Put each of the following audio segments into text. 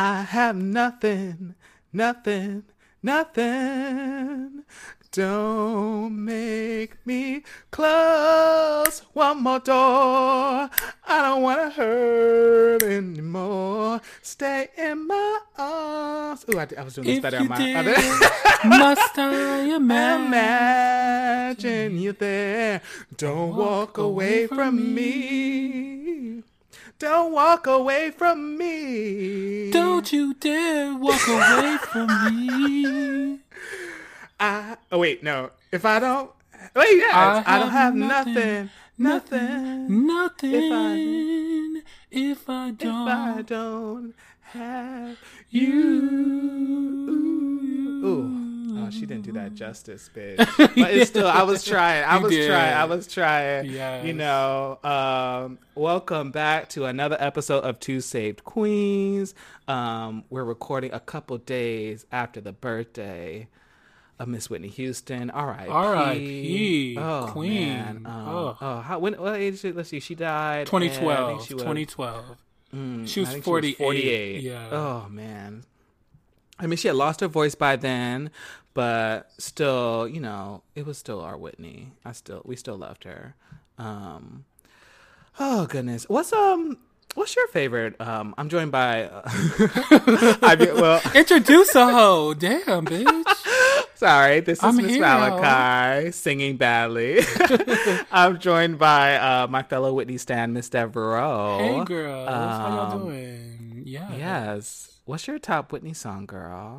I have nothing, nothing, nothing. Don't make me close one more door. I don't want to hurt anymore. Stay in my arms. Ooh, I, I was doing this If better on my did, other. must I imagine? Imagine you there. Don't walk away from me. Don't walk away from me. Don't you dare walk away from me. I. Oh wait, no. If I don't. Wait, yeah. I, don't have nothing. Nothing. Nothing. If I, If don't. If I don't have you. Ooh. She didn't do that justice, bitch. But it's still, I was trying. I You was did. trying. I was trying. Yeah. You know, um, welcome back to another episode of Two Saved Queens. Um, we're recording a couple days after the birthday of Miss Whitney Houston. All right. R.I.P. Oh, Queen. Man. Um, Oh. oh. how, when, what age did, let's see, she died? in- I think 2012. she was- 2012. Mm, She was I think 48. 48. Yeah. Oh man. I mean, she had lost her voice by then, but still, you know, it was still our Whitney. I still, we still loved her. Um, oh goodness, what's um, what's your favorite? Um, I'm joined by, uh, I mean, well, Introduce a hoe. Damn, bitch. sorry, this is Miss Malachi singing badly. I'm joined by uh, my fellow Whitney Stan, Miss Devereaux. Hey, girls. How y'all Um, doing? Yeah. Yes. What's your top Whitney song, girl?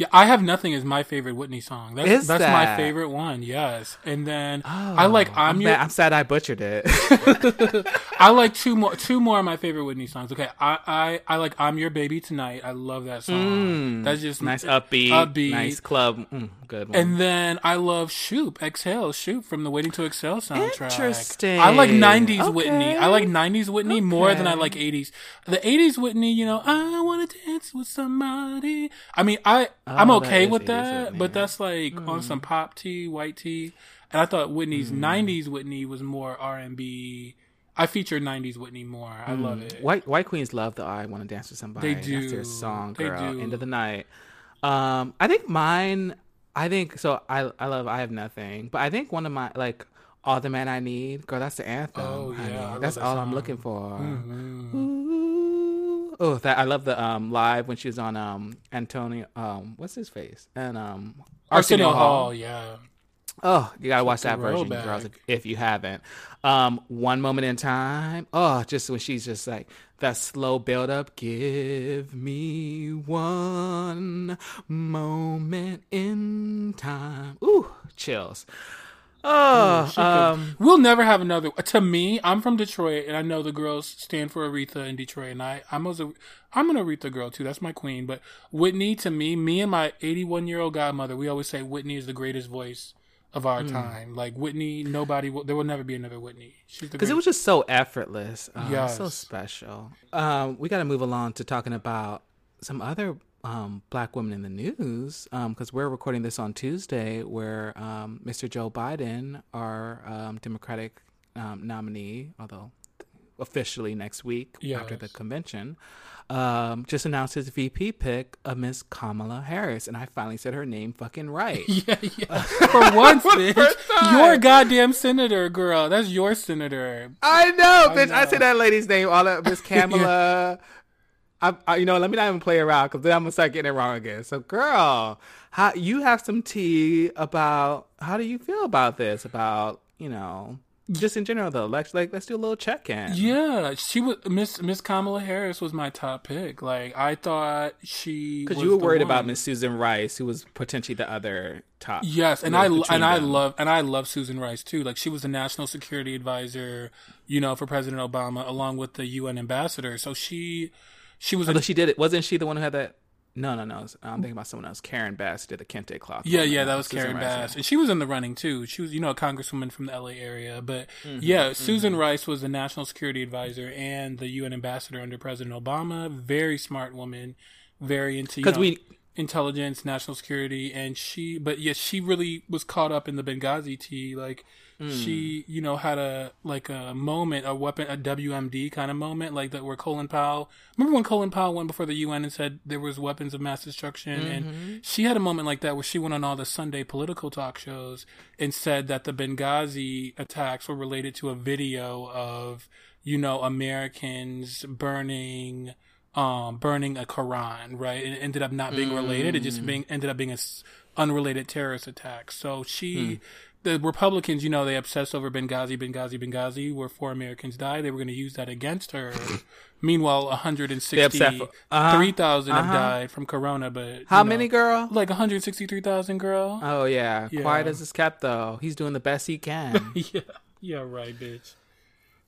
Yeah, I have nothing is my favorite Whitney song. That's Is that's my favorite one. Yes, and then I like Oh, I'm, I'm, your. I'm sad I butchered it. I like two more two more of my favorite Whitney songs. Okay, I I, I like I'm your baby tonight. I love that song. That's just Mm. nice upbeat, upbeat. nice club, mm, good one. And then I love Shoop, Exhale, Shoop from the Waiting to Exhale soundtrack. Interesting. I like 90s Okay. Whitney. I like 90s Whitney more than I like 80s. The 80s Whitney, you know, I want to dance with somebody. I mean, I I'm Oh, that okay with that, Whitney. but that's like Hmm. on some pop tea, white tea. And I thought Whitney's 90s Whitney was more R&B. I feature 90s Whitney more. I love it. White White Queens love the "I Want to Dance with Somebody." They That's their do. song, They girl. do. End of the night. Um, I think mine. I think so. I I love "I Have Nothing," but I think one of my like "All the Man I Need," girl. That's the anthem. Oh, honey. yeah, that's that all I'm looking for. Mhm. Oh, that I love the um live when she was on um Antonio um what's his face and um Arsenio Hall, yeah. Oh, you gotta watch that version, girls, if, if you haven't. Um, one moment in time. Oh, just when she's just like that slow build up. Give me one moment in time. Ooh, chills. Oh, um, we'll never have another. To me, I'm from Detroit, and I know the girls stand for Aretha in Detroit, and I, I'm a, I'm an Aretha girl too. That's my queen. But Whitney, to me, me and my 81 year old godmother, we always say Whitney is the greatest voice of our Hmm. time. Like Whitney, nobody, will, there will never be another Whitney. She's because it was just so effortless. Uh, so special. Um, we got to move along to talking about some other um, black women in the news because we're recording this on Tuesday, where um, Mr. Joe Biden, our um, Democratic um, nominee, although officially next week after the convention, um, just announced his VP pick of Miss Kamala Harris, and I finally said her name fucking right. yeah, yeah. For once, bitch, your goddamn senator, girl. That's your senator. I know, bitch. I, know. say that lady's name all up. Miss Kamala. I, I, you know, let me not even play around because then I'm gonna start getting it wrong again. So, girl, how you have some tea about how do you feel about this? About you know, just in general, the election. Like, let's do a little check in. Yeah, she was Miss Miss Kamala Harris was my top pick. Like I thought she because you were worried about. Miss Susan Rice, who was potentially the other top. Yes, and I and I love and I love Susan Rice too. Like she was the national security advisor, you know, for President Obama, along with the UN ambassador. So she she was a, she did it, wasn't she the one who had that? No, no, no. I'm thinking about someone else. Karen Bass did the Kente cloth. yeah, yeah, that was Susan Karen Rice, Bass, yeah. and she was in the running too. She was, you know, a congresswoman from the LA area. But Mm-hmm, yeah, Susan Rice was the national security advisor and the UN ambassador under President Obama. Very smart woman, very into because we intelligence, national security, and she, but yes, she really was caught up in the Benghazi tea. Like she, mm. you know, had a like a moment, a weapon, a WMD kind of moment, like that where Colin Powell. Remember when Colin Powell went before the UN and said there was weapons of mass destruction, and mm-hmm. she had a moment like that where she went on all the Sunday political talk shows and said that the Benghazi attacks were related to a video of you know Americans burning um, burning a Quran, right? And it ended up not being related. It just mm. being ended up being a unrelated terrorist attack. So she, hmm. The Republicans, you know, they obsessed over Benghazi, Benghazi, Benghazi, where four Americans died. They were going to use that against her. Meanwhile, one hundred and upset uh-huh, three thousand have uh-huh. died from Corona. But How know, many, girl? Like one hundred sixty-three thousand, girl. Oh yeah. Yeah. quiet as it's kept though. He's doing the best he can. yeah, yeah, right, bitch.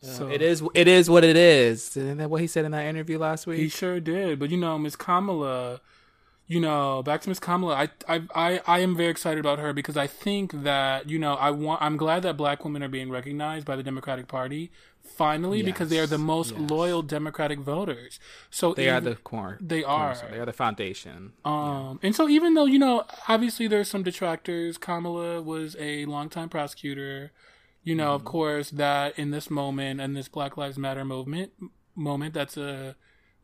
So it is. It is what it is. Isn't that what he said in that interview last week? He sure did. But you know, Miss Kamala, you know, back to Miss Kamala, I, I I I am very excited about her because I think that, you know, I want I'm glad that black women are being recognized by the Democratic Party finally because they are the most yes. loyal Democratic voters. So they are the core. They are. They are the foundation. um, and so even though you know, obviously there's some detractors. Kamala was a longtime prosecutor. You know, Mm-hmm. of course, that in this moment and this Black Lives Matter movement moment, that's a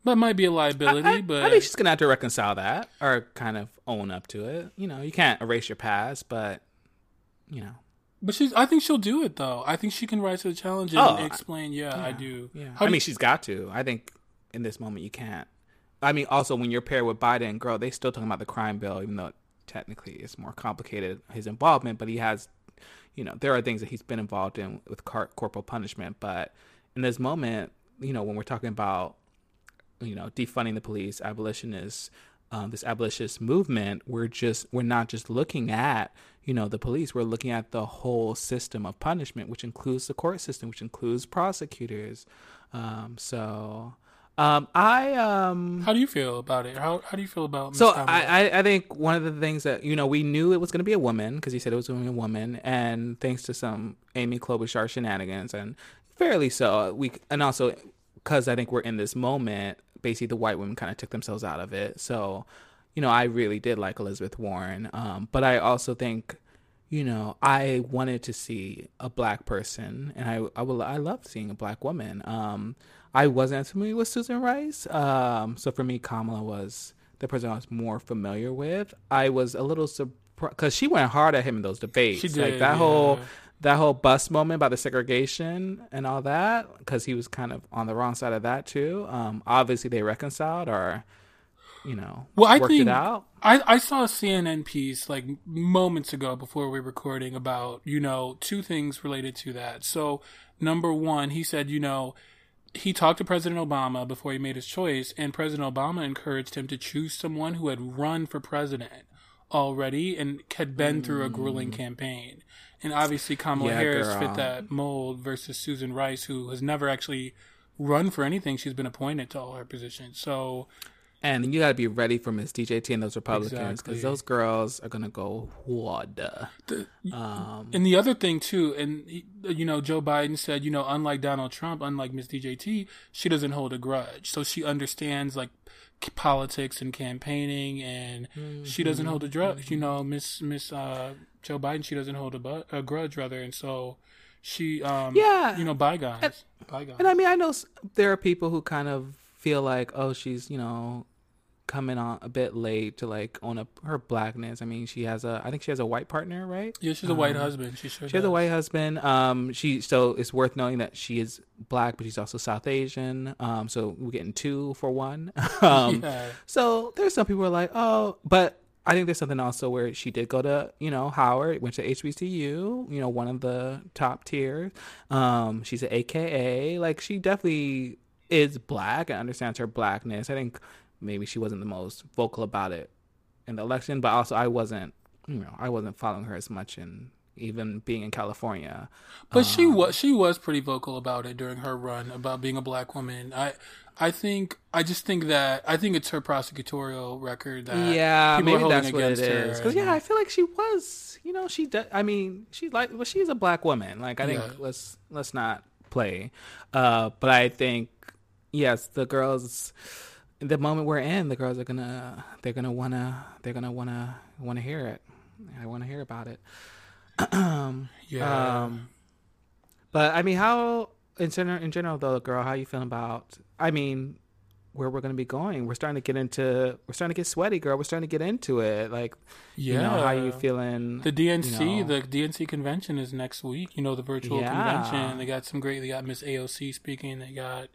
that might be a liability. I, but I think she's gonna have to reconcile that or kind of own up to it. You know, you can't erase your past, but you know, but she's. I think she'll do it though. I think she can rise to the challenge and Oh, I- explain. Yeah, I do. yeah. How I do mean, you- she's got to. I think in this moment you can't. I mean, also when you're paired with Biden, girl, they still talking about the crime bill, even though technically it's more complicated his involvement. But he has, you know, there are things that he's been involved in with car- corporal punishment. But in this moment, you know, when we're talking about, you know, defunding the police, abolitionists, um, this abolitionist movement, we're just we're not just looking at you know the police. We're looking at the whole system of punishment, which includes the court system, which includes prosecutors. Um, so um, I um, how do you feel about it? How how do you feel about? Ms. so I, I I think one of the things that you know we knew it was going to be a woman because he said it was going to be a woman, and thanks to some Amy Klobuchar shenanigans and fairly so we and also because I think we're in this moment, basically the white women kind of took themselves out of it. So you know I really did like Elizabeth Warren, um, but I also think you know I wanted to see a black person, and I I will I love seeing a black woman. Um, I wasn't as familiar with Susan Rice, um, so for me Kamala was the person I was more familiar with. I was a little surprised because she went hard at him in those debates. She like did, that whole yeah. That whole bus moment about the segregation and all that because he was kind of on the wrong side of that too. Um, obviously they reconciled or you know Well, I worked think it out. I, I saw a CNN piece like moments ago before we were recording about, you know, two things related to that. So, number one, he said, you know, he talked to President Obama before he made his choice, and President Obama encouraged him to choose someone who had run for president already and had been through a grueling campaign. And obviously, Kamala. Yeah, Harris girl. fit that mold versus Susan Rice, who has never actually run for anything. She's been appointed to all her positions. So, And you got to be ready for Miss DJT and those Republicans because Exactly. those girls are gonna go the, Um, And the other thing too, and you know, Joe Biden said, you know, unlike Donald Trump, unlike Miss DJT, she doesn't hold a grudge, so she understands like politics and campaigning, and she doesn't hold a grudge. You know, Miss Miss uh, Joe Biden, she doesn't hold a, bu- a grudge rather, and so she, um, Yeah. you know, bygones, bygones. And I mean, I know there are people who kind of feel like, oh, she's you know coming on a bit late to like own up her blackness. I mean, she has a, I think she has a white partner, right? yeah, she's a white husband. She sure She has a white husband. Um, she so it's worth knowing that she is black, but she's also South Asian. Um, so we're getting two for one. um, Yeah. so there's some people who are like, oh, but I think there's something also where she did go to, you know, Howard, went to HBCU, you know, one of the top tiers. Um, she's an AKA. Like she definitely is black and understands her blackness. I think maybe she wasn't the most vocal about it in the election, but also I wasn't, you know, I wasn't following her as much in even being in California. But she was she was pretty vocal about it during her run about being a black woman. I I think I just think that I think it's her prosecutorial record that yeah, people maybe holding that's what it is. Because yeah, I feel like she was. You know, she. De- I mean, she's like, well, she's a black woman. Like, I think Yeah. let's let's not play. Uh, but I think yes, the girls. the moment we're in, the girls are gonna they're gonna wanna they're gonna wanna wanna hear it. I want to hear about it. Yeah. Um, but I mean, how in general, in general though, girl, how you feeling about? I mean, where we're gonna be going? We're starting to get into. We're starting to get sweaty, girl. We're starting to get into it. Like, yeah. you know, how you feeling? The DNC, you know? the DNC convention is next week. You know, the virtual Yeah. convention. They got some great. They got Miss AOC speaking. They got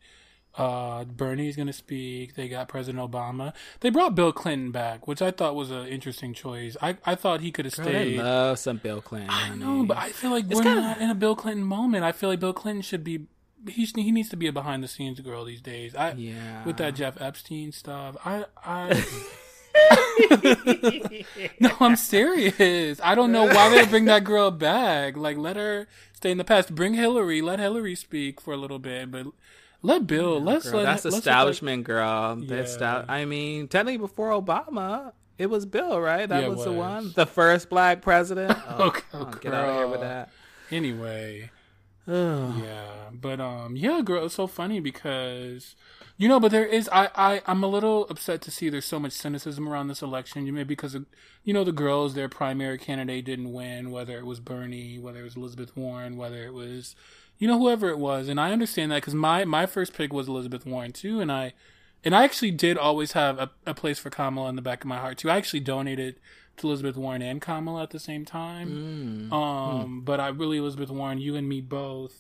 uh, Bernie's going to speak. They got President Obama. They brought Bill Clinton back, which I thought was an interesting choice. I, I thought he could have stayed. love some Bill Clinton. I know, but I feel like we're kinda- not in a Bill Clinton moment. I feel like Bill Clinton should be. He he needs to be a behind the scenes girl these days. I yeah, with that Jeff Epstein stuff. I I. no, I'm serious. I don't know why they bring that girl back. Like, let her stay in the past. Bring Hillary. Let Hillary speak for a little bit, but let Bill. let's Girl, let that's let, establishment, girl. That's Yeah. sta- I mean, technically before Obama, it was Bill, right? That Yeah, it was, the one, the first black president. Oh, Okay, get out of here with that. Anyway, Ugh. yeah, but um, yeah, girl, it's so funny because you know, but there is I I I'm a little upset to see there's so much cynicism around this election. You may because of, you know the girls, their primary candidate didn't win, whether it was Bernie, whether it was Elizabeth Warren, whether it was you know whoever it was, and I understand that because my my first pick was Elizabeth Warren too, and I and I actually did always have a, a place for Kamala in the back of my heart too. I actually donated to Elizabeth Warren and Kamala at the same time. Mm. Um, but I really Elizabeth Warren, you and me both,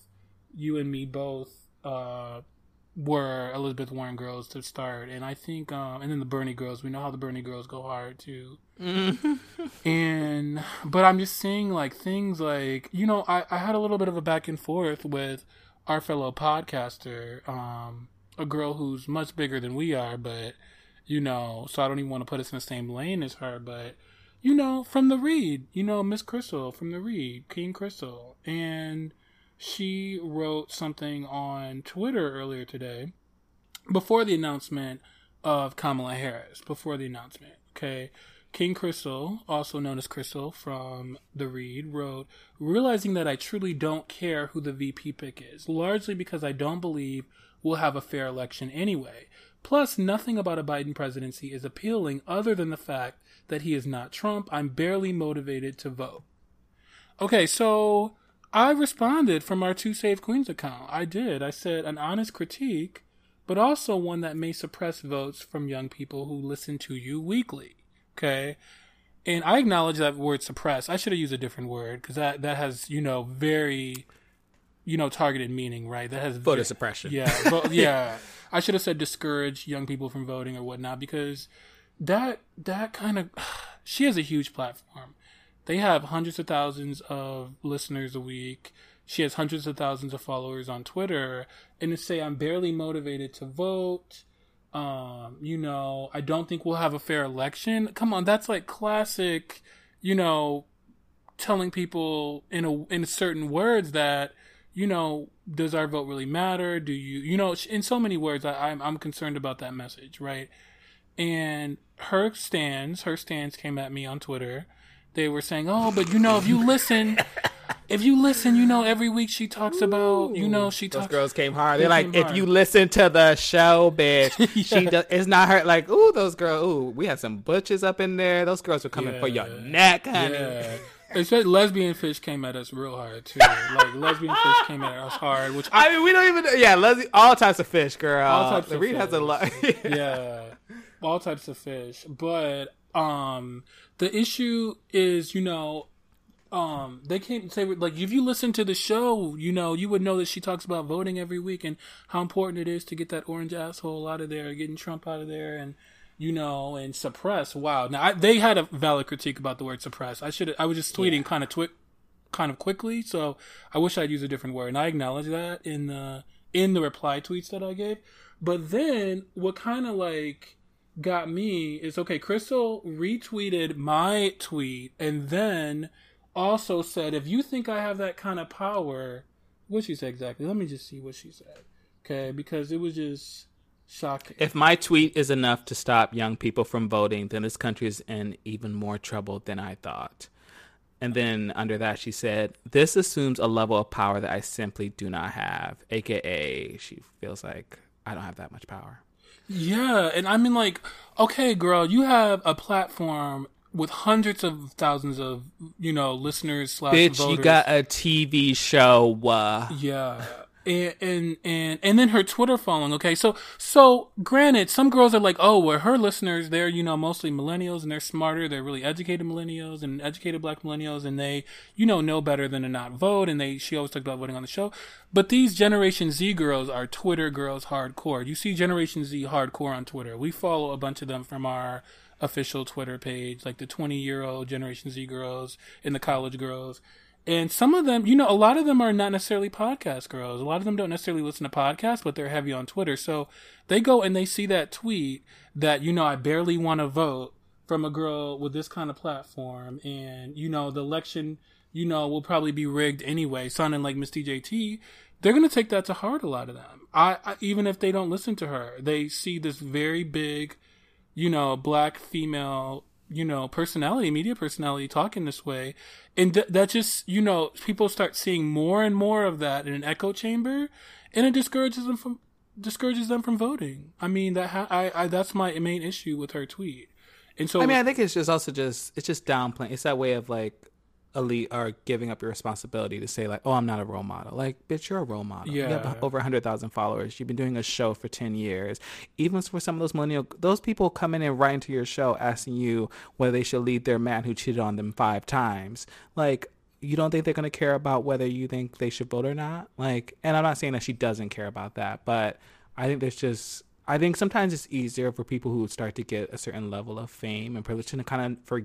you and me both, uh, were Elizabeth Warren girls to start, and I think, um, and then the Bernie girls. We know how the Bernie girls go hard too. and but I'm just seeing like things like you know I I had a little bit of a back and forth with our fellow podcaster, um, a girl who's much bigger than we are, but you know, so I don't even want to put us in the same lane as her, but you know, from the read, you know, Miss Crystal from the read, King Crystal, and she wrote something on Twitter earlier today before the announcement of Kamala Harris, before the announcement, okay? King Crystal, also known as Crystal from The Read, wrote, Realizing that I truly don't care who the VP pick is, largely because I don't believe we'll have a fair election anyway. Plus, nothing about a Biden presidency is appealing other than the fact that he is not Trump. I'm barely motivated to vote. Okay, so I responded from our Two Save Queens account. I did. I said an honest critique, but also one that may suppress votes from young people who listen to you weekly. Okay. And I acknowledge that word suppress. I should have used a different word because that, that has, you know, very, you know, targeted meaning, right? That has Voter suppression. Yeah. vo- yeah. I should have said discourage young people from voting or whatnot because that, that kind of, she has a huge platform. They have hundreds of thousands of listeners a week. She has hundreds of thousands of followers on Twitter. And to say I'm barely motivated to vote, um, you know, I don't think we'll have a fair election. Come on, that's like classic, you know, telling people in a in certain words that, you know, does our vote really matter? Do you, you know, in so many words, I, I'm I'm concerned about that message, right? And her stands, her stands came at me on Twitter. They were saying, "Oh, but you know, if you listen, if you listen, you know, every week she talks about, you know, she Those talks." girls came hard. They They're like, if hard. you listen to the show, bitch, she Yeah. does. It's not her. Like, ooh, those girls. Ooh, we had some butches up in there. Those girls were coming for your neck, honey. Yeah. Like lesbian fish came at us real hard too. Like lesbian fish came at us hard, which I I mean, we don't even. Yeah, lesbian all types of fish, girl. All types of Reed has a lot. yeah, all types of fish. But um, the issue is, you know, um, they can't say like if you listen to the show, you know, you would know that she talks about voting every week and how important it is to get that orange asshole out of there, getting Trump out of there, and you know, and suppress. Wow. Now I, they had a valid critique about the word suppress. I should. I was just tweeting kind of twi- kind of quickly, so I wish I'd use a different word, and I acknowledge that in the in the reply tweets that I gave. But then what kind of like got me is okay, Crystal retweeted my tweet and then also said, if you think I have that kind of power, what she said exactly? Let me just see what she said. Okay, because it was just shocking. If my tweet is enough to stop young people from voting, then this country is in even more trouble than I thought. And then under that, she said, This assumes a level of power that I simply do not have. AKA, she feels like I don't have that much power. Yeah, and I mean, like, okay, girl, you have a platform with hundreds of thousands of you know listeners slash Bitch, voters. you got a TV show. Uh, yeah. And, and and then her Twitter following. Okay, so so granted, some girls are like, oh, well, her listeners, they're you know mostly millennials and they're smarter. They're really educated millennials and educated black millennials, and they you know know better than to not vote. And they she always talked about voting on the show. But these Generation Z girls are Twitter girls hardcore. You see Generation Z hardcore on Twitter. We follow a bunch of them from our official Twitter page, like the 20 year old Generation Z girls and the college girls. And some of them, you know, a lot of them are not necessarily podcast girls. A lot of them don't necessarily listen to podcasts, but they're heavy on Twitter. So they go and they see that tweet that, you know, I barely want to vote from a girl with this kind of platform. And, you know, the election, you know, will probably be rigged anyway, sounding like Miss DJT. They're going to take that to heart, a lot of them. I, I, even if they don't listen to her, they see this very big, you know, black female, you know, personality, media personality talking this way. And th- that just, you know, people start seeing more and more of that in an echo chamber and it discourages them from, discourages them from voting. I mean, that, ha- I, I, that's my main issue with her tweet. And so, I mean, I think it's just also just it's just downplaying. It's that way of like elite are giving up your responsibility to say like, oh, I'm not a role model. Like, bitch, you're a role model. You Yeah. have over hundred thousand followers. You've been doing a show for ten years. Even for some of those millennial, those people come in and write into your show asking you whether they should leave their man who cheated on them five times. Like. You don't think they're going to care about whether you think they should vote or not? Like, and I'm not saying that she doesn't care about that, but I think there's just I think sometimes it's easier for people who start to get a certain level of fame and privilege to kind of for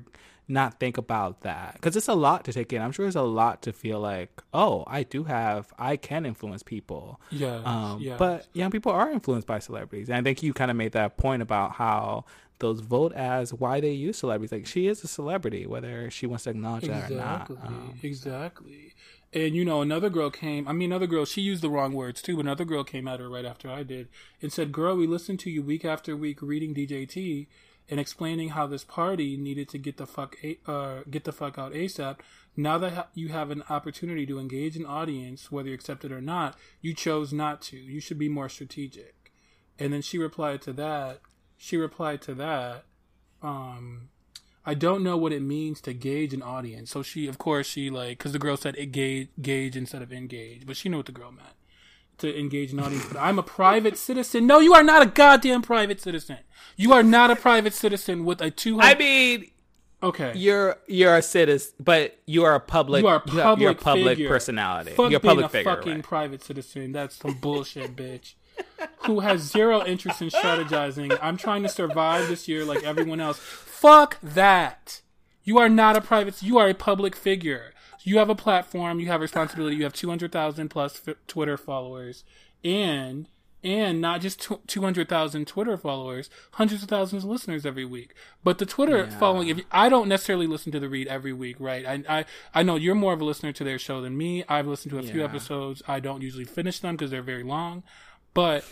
not think about that because it's a lot to take in. I'm sure it's a lot to feel like, oh, I do have, I can influence people. yeah, Um, yeah. But young people are influenced by celebrities, and I think you kind of made that point about how those vote as why they use celebrities. Like she is a celebrity, whether she wants to acknowledge that or not. Exactly. Um, exactly. And you know, another girl came. I mean, another girl. She used the wrong words too. But another girl came at her right after I did and said, "Girl, we listened to you week after week reading DJT and explaining how this party needed to get the fuck uh, get the fuck out ASAP. Now that ha- you have an opportunity to engage an audience, whether you accept it or not, you chose not to. You should be more strategic." And then she replied to that. She replied to that. Um, I don't know what it means to gauge an audience. So she, of course, she like because the girl said engage, gauge instead of engage, but she knew what the girl meant to engage an audience. But I'm a private citizen. No, you are not a goddamn private citizen. You are not a private citizen with a two I mean, okay, you're you're a citizen, but you are a public. you are a public, you're a public figure. personality. Fuck you're a being public a figure. fucking right? private citizen. That's some bullshit, bitch. Who has zero interest in strategizing? I'm trying to survive this year like everyone else. Fuck that. You are not a private. You are a public figure. You have a platform. You have responsibility. You have 200,000 plus f- Twitter followers, and and not just tw- 200,000 Twitter followers, hundreds of thousands of listeners every week. But the Twitter following, if you, I don't necessarily listen to the read every week, right? I, I I know you're more of a listener to their show than me. I've listened to a few episodes. I don't usually finish them because they're very long, but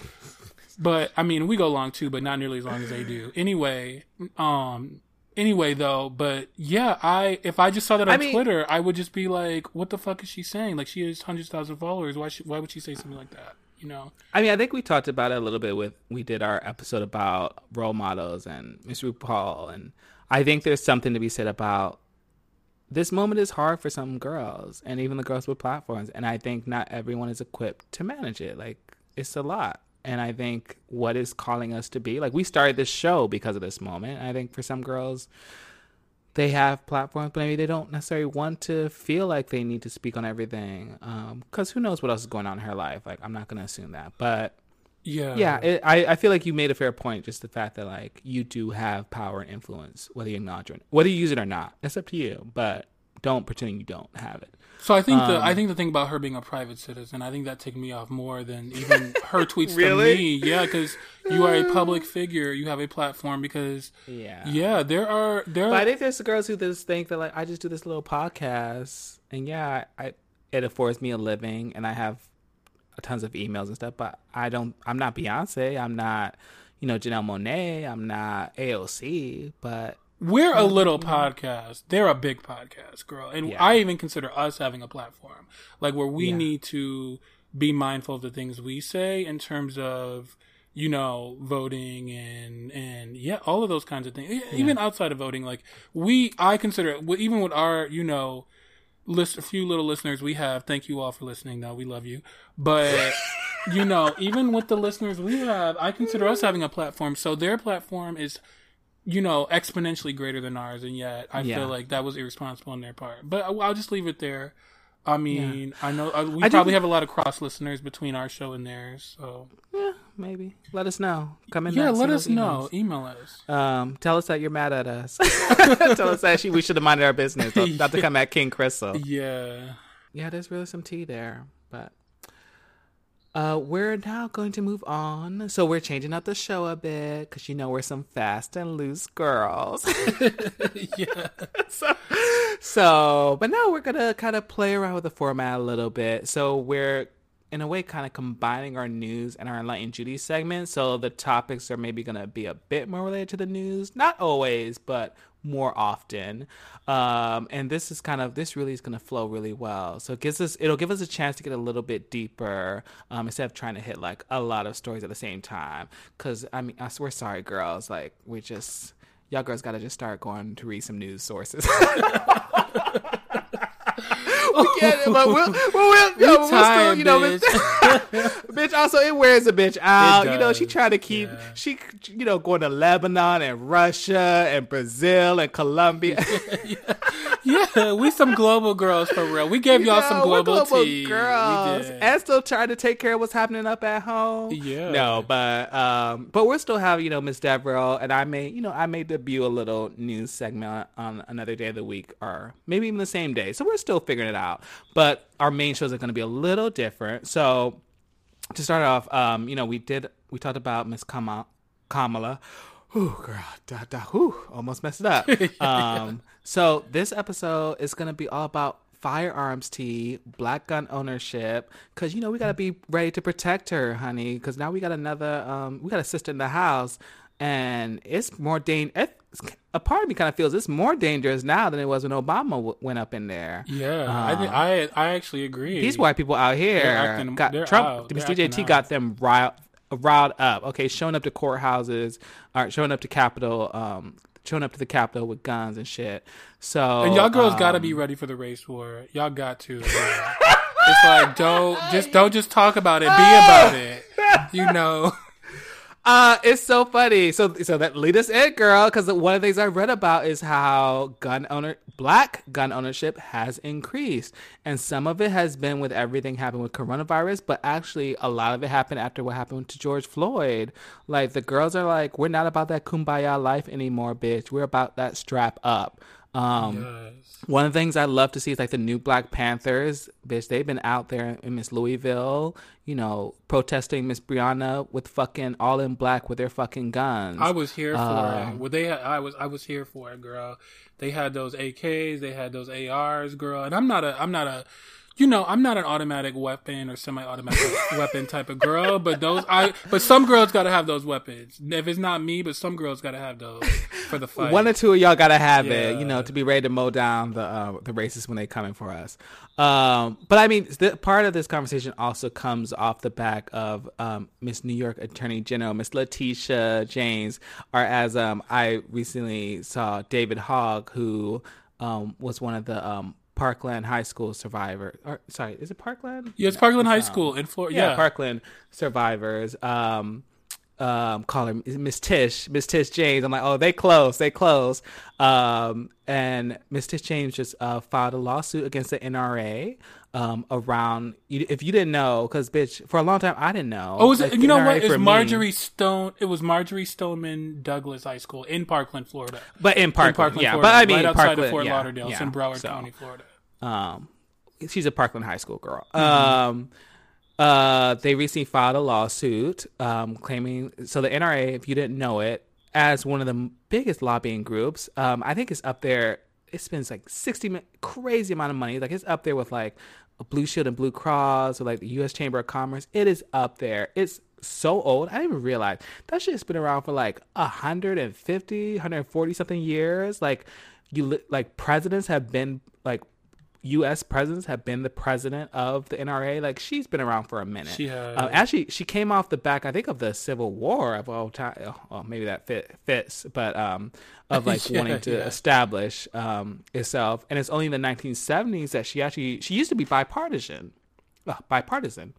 but I mean we go long too, but not nearly as long as they do. Anyway, um. Anyway, though, but yeah, I if I just saw that on I mean- Twitter, I would just be like, "What the fuck is she saying? Like, she has hundreds of thousands of followers. Why? Should, why would she say something like that? You know? I mean, I think we talked about it a little bit with we did our episode about role models and Miss RuPaul, and I think there's something to be said about this moment is hard for some girls and even the girls with platforms, and I think not everyone is equipped to manage it. Like it's a lot, and I think what is calling us to be like we started this show because of this moment. I think for some girls, they have platforms, but maybe they don't necessarily want to feel like they need to speak on everything. Um, because who knows what else is going on in her life? Like, I'm not going to assume that. But Yeah. yeah, it, I, I feel like you made a fair point. Just the fact that, like, you do have power and influence, whether you acknowledge it, whether you use it or not. It's up to you. But don't pretend you don't have it. So I think the Um, I think the thing about her being a private citizen, I think that ticked me off more than even her tweets Really? to me. Yeah, because you are a public figure, you have a platform. Because Yeah. yeah, there are there. But I think there's the girls who just think that, like, I just do this little podcast, and yeah, I it affords me a living, and I have tons of emails and stuff. But I don't. I'm not Beyonce. I'm not, you know, Janelle Monáe. I'm not AOC. But we're a little podcast. They're a big podcast, girl, and Yeah. I even consider us having a platform, like where we Yeah. need to be mindful of the things we say in terms of. you know, voting and and yeah, all of those kinds of things. E- Even outside of voting, like we, I consider even with our, you know, list a few little listeners we have. Thank you all for listening. Though we love you, but you know, even with the listeners we have, I consider us having a platform. So their platform is, you know, exponentially greater than ours, and yet I Yeah. feel like that was irresponsible on their part. But I'll, just leave it there. I mean, I know uh, we I probably have a lot of cross listeners between our show and theirs. So Yeah, maybe. Let us know. Come in. yeah, let us know. Email us. Um, tell us that you're mad at us. tell us that she, we should have minded our business. Not not to come at King Crystal. Yeah. Yeah, there's really some tea there, but uh, we're now going to move on. So we're changing up the show a bit because you know we're some fast and loose girls. yeah. so, so, but now we're gonna kind of play around with the format a little bit. So we're in a way kind of combining our news and our Enlightened Judy segment. So the topics are maybe gonna be a bit more related to the news, not always, but more often. Um, and this is kind of this really is gonna flow really well. So it gives us it'll give us a chance to get a little bit deeper um, instead of trying to hit like a lot of stories at the same time. Because I mean, I swear, sorry, girls, like we just y'all girls got to just start going to read some news sources. we get it, but we'll, well, we'll, yo, but we'll still, you know, bitch. Also, it wears a bitch out. You know, she trying to keep yeah. she, you know, going to Lebanon and Russia and Brazil and Colombia. Yeah, we some global girls for real. We gave You y'all know, some global, global tea. girls, and still trying to take care of what's happening up at home. Yeah. No, but um, but we're still having you know Miss Devereaux, and I may you know I may debut a little news segment on another day of the week, or maybe even the same day. So we're still figuring it out. But our main shows are going to be a little different. So to start off, um, you know, we did we talked about Miss Kama, Kamala. Ooh, girl, da, da, whew, almost messed it up. um, so this episode is gonna be all about firearms tea, black gun ownership, because you know we gotta be ready to protect her, honey. Because now we got another, um, we got a sister in the house, and it's more dang. It's, a part of me kind of feels it's more dangerous now than it was when Obama w- went up in there. Yeah, I, think, I I actually agree. These white people out here acting- got Trump. DJT got out. them riled, riled up. Okay, showing up to courthouses, or showing up to Capitol, um, showing up to the Capitol with guns and shit. So and y'all girls got to um, be ready for the race war. Y'all got to. it's like don't just don't just talk about it. Be about it. You know. Uh, it's so funny. So, so that lead us in, girl, because one of the things I read about is how gun owner, black gun ownership has increased, and some of it has been with everything happened with coronavirus, but actually a lot of it happened after what happened to George Floyd. Like the girls are like, we're not about that kumbaya life anymore, bitch. We're about that strap up. Um, Yes. one of the things I love to see is like the new Black Panthers, bitch. They've been out there in Miss Louisville, you know, protesting Miss Breonna with fucking all in black with their fucking guns. I was here for Um, it. Well, they had, I was I was here for it, girl. They had those AKs, they had those ARs, girl. And I'm not a I'm not a you know, I'm not an automatic weapon or semi-automatic weapon type of girl, but those I but some girls got to have those weapons. If it's not me, but some girls got to have those for the fight. One or two of y'all gotta have it, you know, to be ready to mow down the uh, the racists when they coming for us. Um, but I mean, the, part of this conversation also comes off the back of um, Miss New York Attorney General Miss Letitia James, or as um, I recently saw David Hogg, who um, was one of the um, Parkland High School survivor. Or sorry, is it Parkland? yeah, it's Parkland High School in Florida. yeah, Yeah, Parkland survivors. Um, um, call her Miss Tish, Miss Tish James. I'm like, oh, they close, they close. Um, and Miss Tish James just uh, filed a lawsuit against the NRA um, around. If you didn't know, because bitch, for a long time I didn't know. Oh, was Like, it, you know NRA what? It's me- Marjory Stone. It was Marjory Stoneman Douglas High School in Parkland, Florida. but in Parkland, in Parkland, yeah. Florida, But I mean, right outside Parkland, of Fort yeah, Lauderdale. It's yeah. in Broward So, County, Florida. um she's a Parkland High School girl. Mm-hmm. Um uh they recently filed a lawsuit um claiming so the NRA if you didn't know it as one of the biggest lobbying groups um I think it's up there it spends like 60 crazy amount of money like it's up there with like a Blue Shield and Blue Cross or like the US Chamber of Commerce it is up there it's so old I didn't even realize that shit's been around for like 150 140 something years like you like presidents have been like U.S. presidents have been the president of the NRA. Like she's been around for a minute. She has. Uh, actually, she came off the back, I think, of the Civil War of all time. Oh, maybe that fit, fits, but um, of like Yeah, wanting to yeah. establish um itself. And it's only in the 1970s that she actually she used to be bipartisan, uh, bipartisan.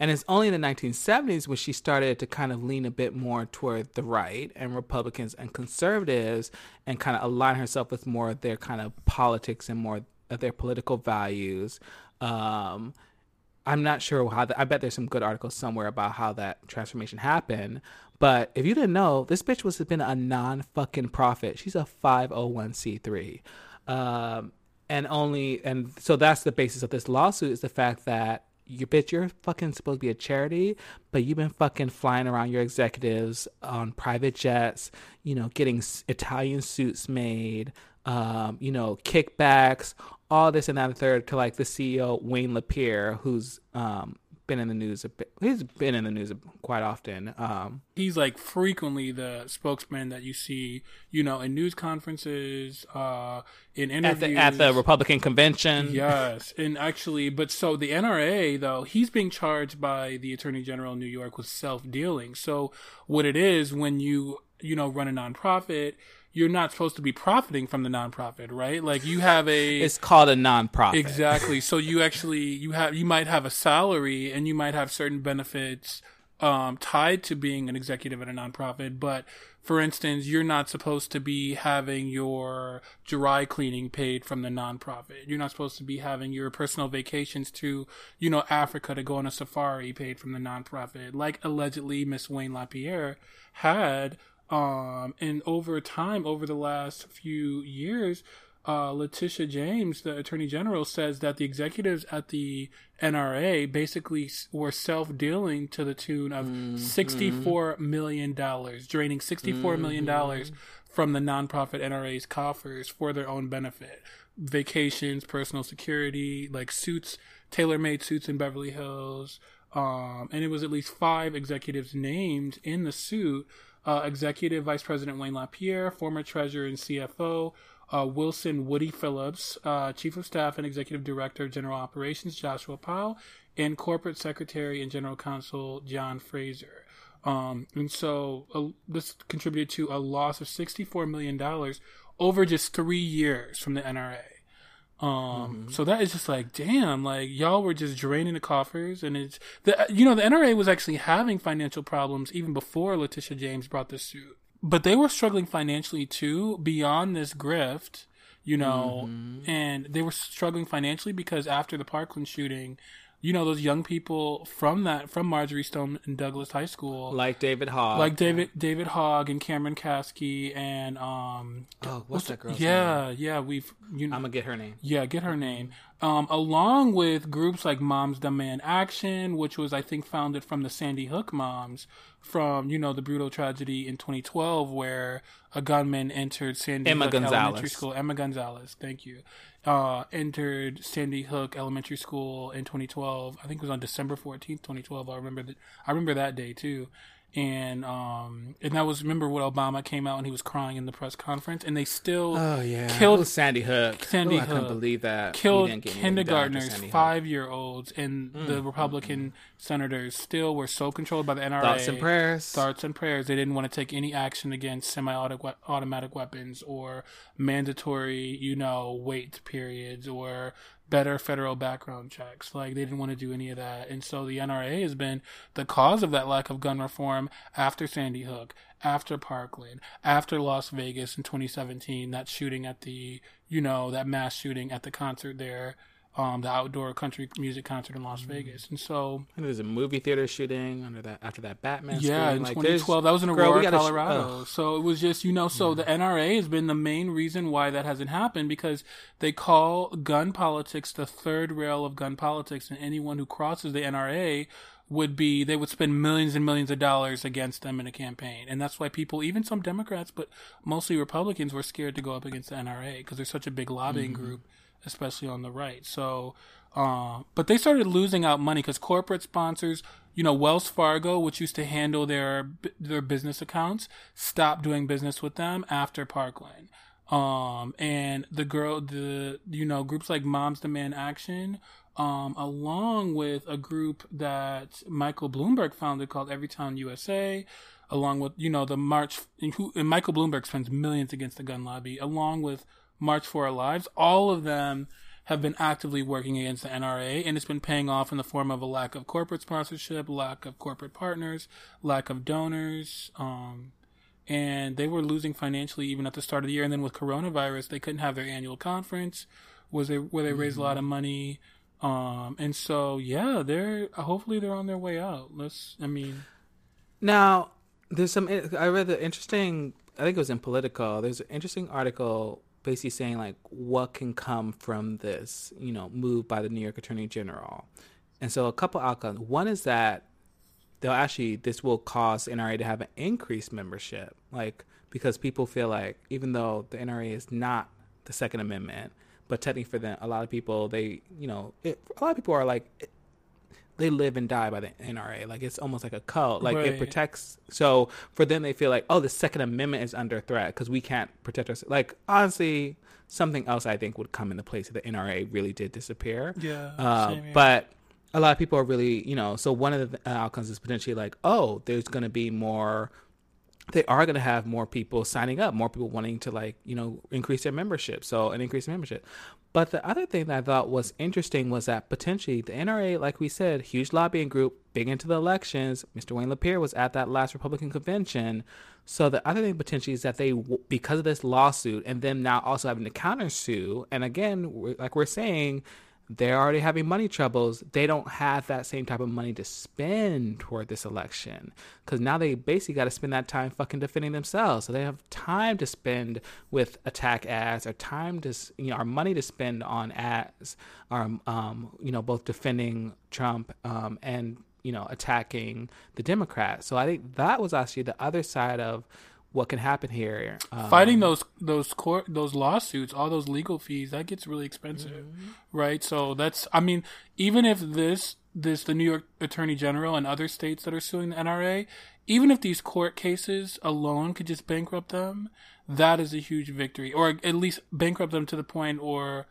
And it's only in the 1970s when she started to kind of lean a bit more toward the right and Republicans and conservatives and kind of align herself with more of their kind of politics and more of their political values. Um, I'm not sure how that, I bet there's some good articles somewhere about how that transformation happened. But if you didn't know, this bitch was been a non fucking profit. She's a 501c3. Um, and only, and so that's the basis of this lawsuit is the fact that you bitch, you're fucking supposed to be a charity, but you've been fucking flying around your executives on private jets, you know, getting Italian suits made, um, you know, kickbacks, all this and that and third to like the CEO Wayne LaPierre, who's um been in the news a bit. He's been in the news quite often. Um, he's like frequently the spokesman that you see, you know, in news conferences, uh, in at interviews. the at the Republican convention. Yes, and actually, but so the NRA though he's being charged by the Attorney General in New York with self dealing. So what it is when you you know run a nonprofit, you're not supposed to be profiting from the nonprofit, right? Like you have a It's called a nonprofit. Exactly. So you actually you have you might have a salary and you might have certain benefits um, tied to being an executive at a nonprofit, but for instance, you're not supposed to be having your dry cleaning paid from the nonprofit. You're not supposed to be having your personal vacations to, you know, Africa to go on a safari paid from the nonprofit, like allegedly Miss Wayne LaPierre had. Um, and over time, over the last few years, uh, Letitia James, the Attorney General, says that the executives at the NRA basically were self dealing to the tune of $64 million, draining $64 million from the nonprofit NRA's coffers for their own benefit. Vacations, personal security, like suits, tailor made suits in Beverly Hills. Um, and it was at least five executives named in the suit uh, Executive Vice President Wayne LaPierre, former Treasurer and CFO, uh, Wilson Woody Phillips, uh, Chief of Staff and Executive Director of General Operations Joshua Powell, and Corporate Secretary and General Counsel John Frazer. Um, and so uh, this contributed to a loss of $64 million over just three years from the NRA. Um, so that is just like, damn, like y'all were just draining the coffers, and it's the you know the NRA was actually having financial problems even before Letitia James brought this suit, but they were struggling financially too beyond this grift, you know, and they were struggling financially because after the Parkland shooting, you know, those young people from that from Marjory Stoneman Douglas High School, like David Hogg. like David David Hogg and Cameron Kasky and um oh, what's that girl's yeah yeah we've you know I'm gonna get her name. yeah, get her name. Um, along with groups like Moms Demand Action, which was, I think, founded from the Sandy Hook moms from, you know, the brutal tragedy in 2012 where a gunman entered Sandy Emma Hook Gonzalez. Elementary School. Emma Gonzalez, thank you. Uh, entered Sandy Hook Elementary School in 2012. I think it was on December 14th, 2012. I remember that. I remember that day too. And um and that was remember when Obama came out and he was crying in the press conference and they still Oh yeah, Killed- Oh, Sandy Hook. Sandy Hook, I couldn't believe that. Killed didn't get anything done after kindergartners. Mm, five year olds, and the Republican senators still were so controlled by the NRA. Thoughts and prayers. Thoughts and prayers. They didn't want to take any action against semi-automatic weapons or mandatory, you know, wait periods or better federal background checks. Like they didn't want to do any of that, and so the NRA has been the cause of that lack of gun reform after Sandy Hook, after Parkland, after Las Vegas in 2017. That shooting at the, you know, that mass shooting at the concert there. Um, the outdoor country music concert in Las Mm. Vegas, and so And there's a movie theater shooting under that after that Batman. yeah, in Like, there's- 2012. That was in Aurora, sh- Colorado. so it was just, you know, so the NRA has been the main reason why that hasn't happened because they call gun politics the third rail of gun politics, and anyone who crosses the NRA would be they would spend millions and millions of dollars against them in a campaign and that's why people even some democrats but mostly republicans were scared to go up against the nra because they're such a big lobbying Mm-hmm. group especially on the right. So uh, but they started losing out money because corporate sponsors you know wells fargo which used to handle their their business accounts stopped doing business with them after parkland. Um, and the girl, the you know groups like Moms Demand Action, um, along with a group that Michael Bloomberg founded called Everytown USA, along with you know the March, who, and Michael Bloomberg spends millions against the gun lobby, along with March for Our Lives. All of them have been actively working against the NRA, and it's been paying off in the form of a lack of corporate sponsorship, lack of corporate partners, lack of donors. Um, and they were losing financially even at the start of the year. And then with coronavirus, they couldn't have their annual conference, was they where they mm-hmm. raised a lot of money. Um, and so yeah, they're hopefully they're on their way out. Let's, I mean, now there's some. I read the interesting. I think it was in Politico. There's an interesting article basically saying like what can come from this, you know, move by the New York Attorney General. And so a couple outcomes. One is that they'll actually this will cause NRA to have an increased membership, like because people feel like even though the NRA is not the Second Amendment, but technically for them, a lot of people they you know it, a lot of people are like they live and die by the NRA. Like it's almost like a cult. Like right. it protects. So for them, they feel like, oh, the Second Amendment is under threat because we can't protect ourselves. Like honestly, something else I think would come into place if the NRA really did disappear. Yeah. Uh, but a lot of people are really, you know, so one of the outcomes is potentially like, oh, there's going to be more they are going to have more people signing up, more people wanting to like, you know, increase their membership. So an increase in membership. But the other thing that I thought was interesting was that potentially the NRA, like we said, huge lobbying group, big into the elections. Mr. Wayne LaPierre was at that last Republican convention. So the other thing potentially is that they, because of this lawsuit, and them now also having to countersue, and again, like we're saying, they're already having money troubles. They don't have that same type of money to spend toward this election because now they basically got to spend that time fucking defending themselves. So they have time to spend with attack ads or time to, you know, our money to spend on ads, or, um, you know, both defending Trump um, and, you know, attacking the Democrats. So I think that was actually the other side of what can happen here. Um, Fighting those those court those lawsuits, all those legal fees, that gets really expensive, mm-hmm. right? So that's I mean, even if this this the New York Attorney General and other states that are suing the NRA, even if these court cases alone could just bankrupt them, that is a huge victory, or at least bankrupt them to the point, or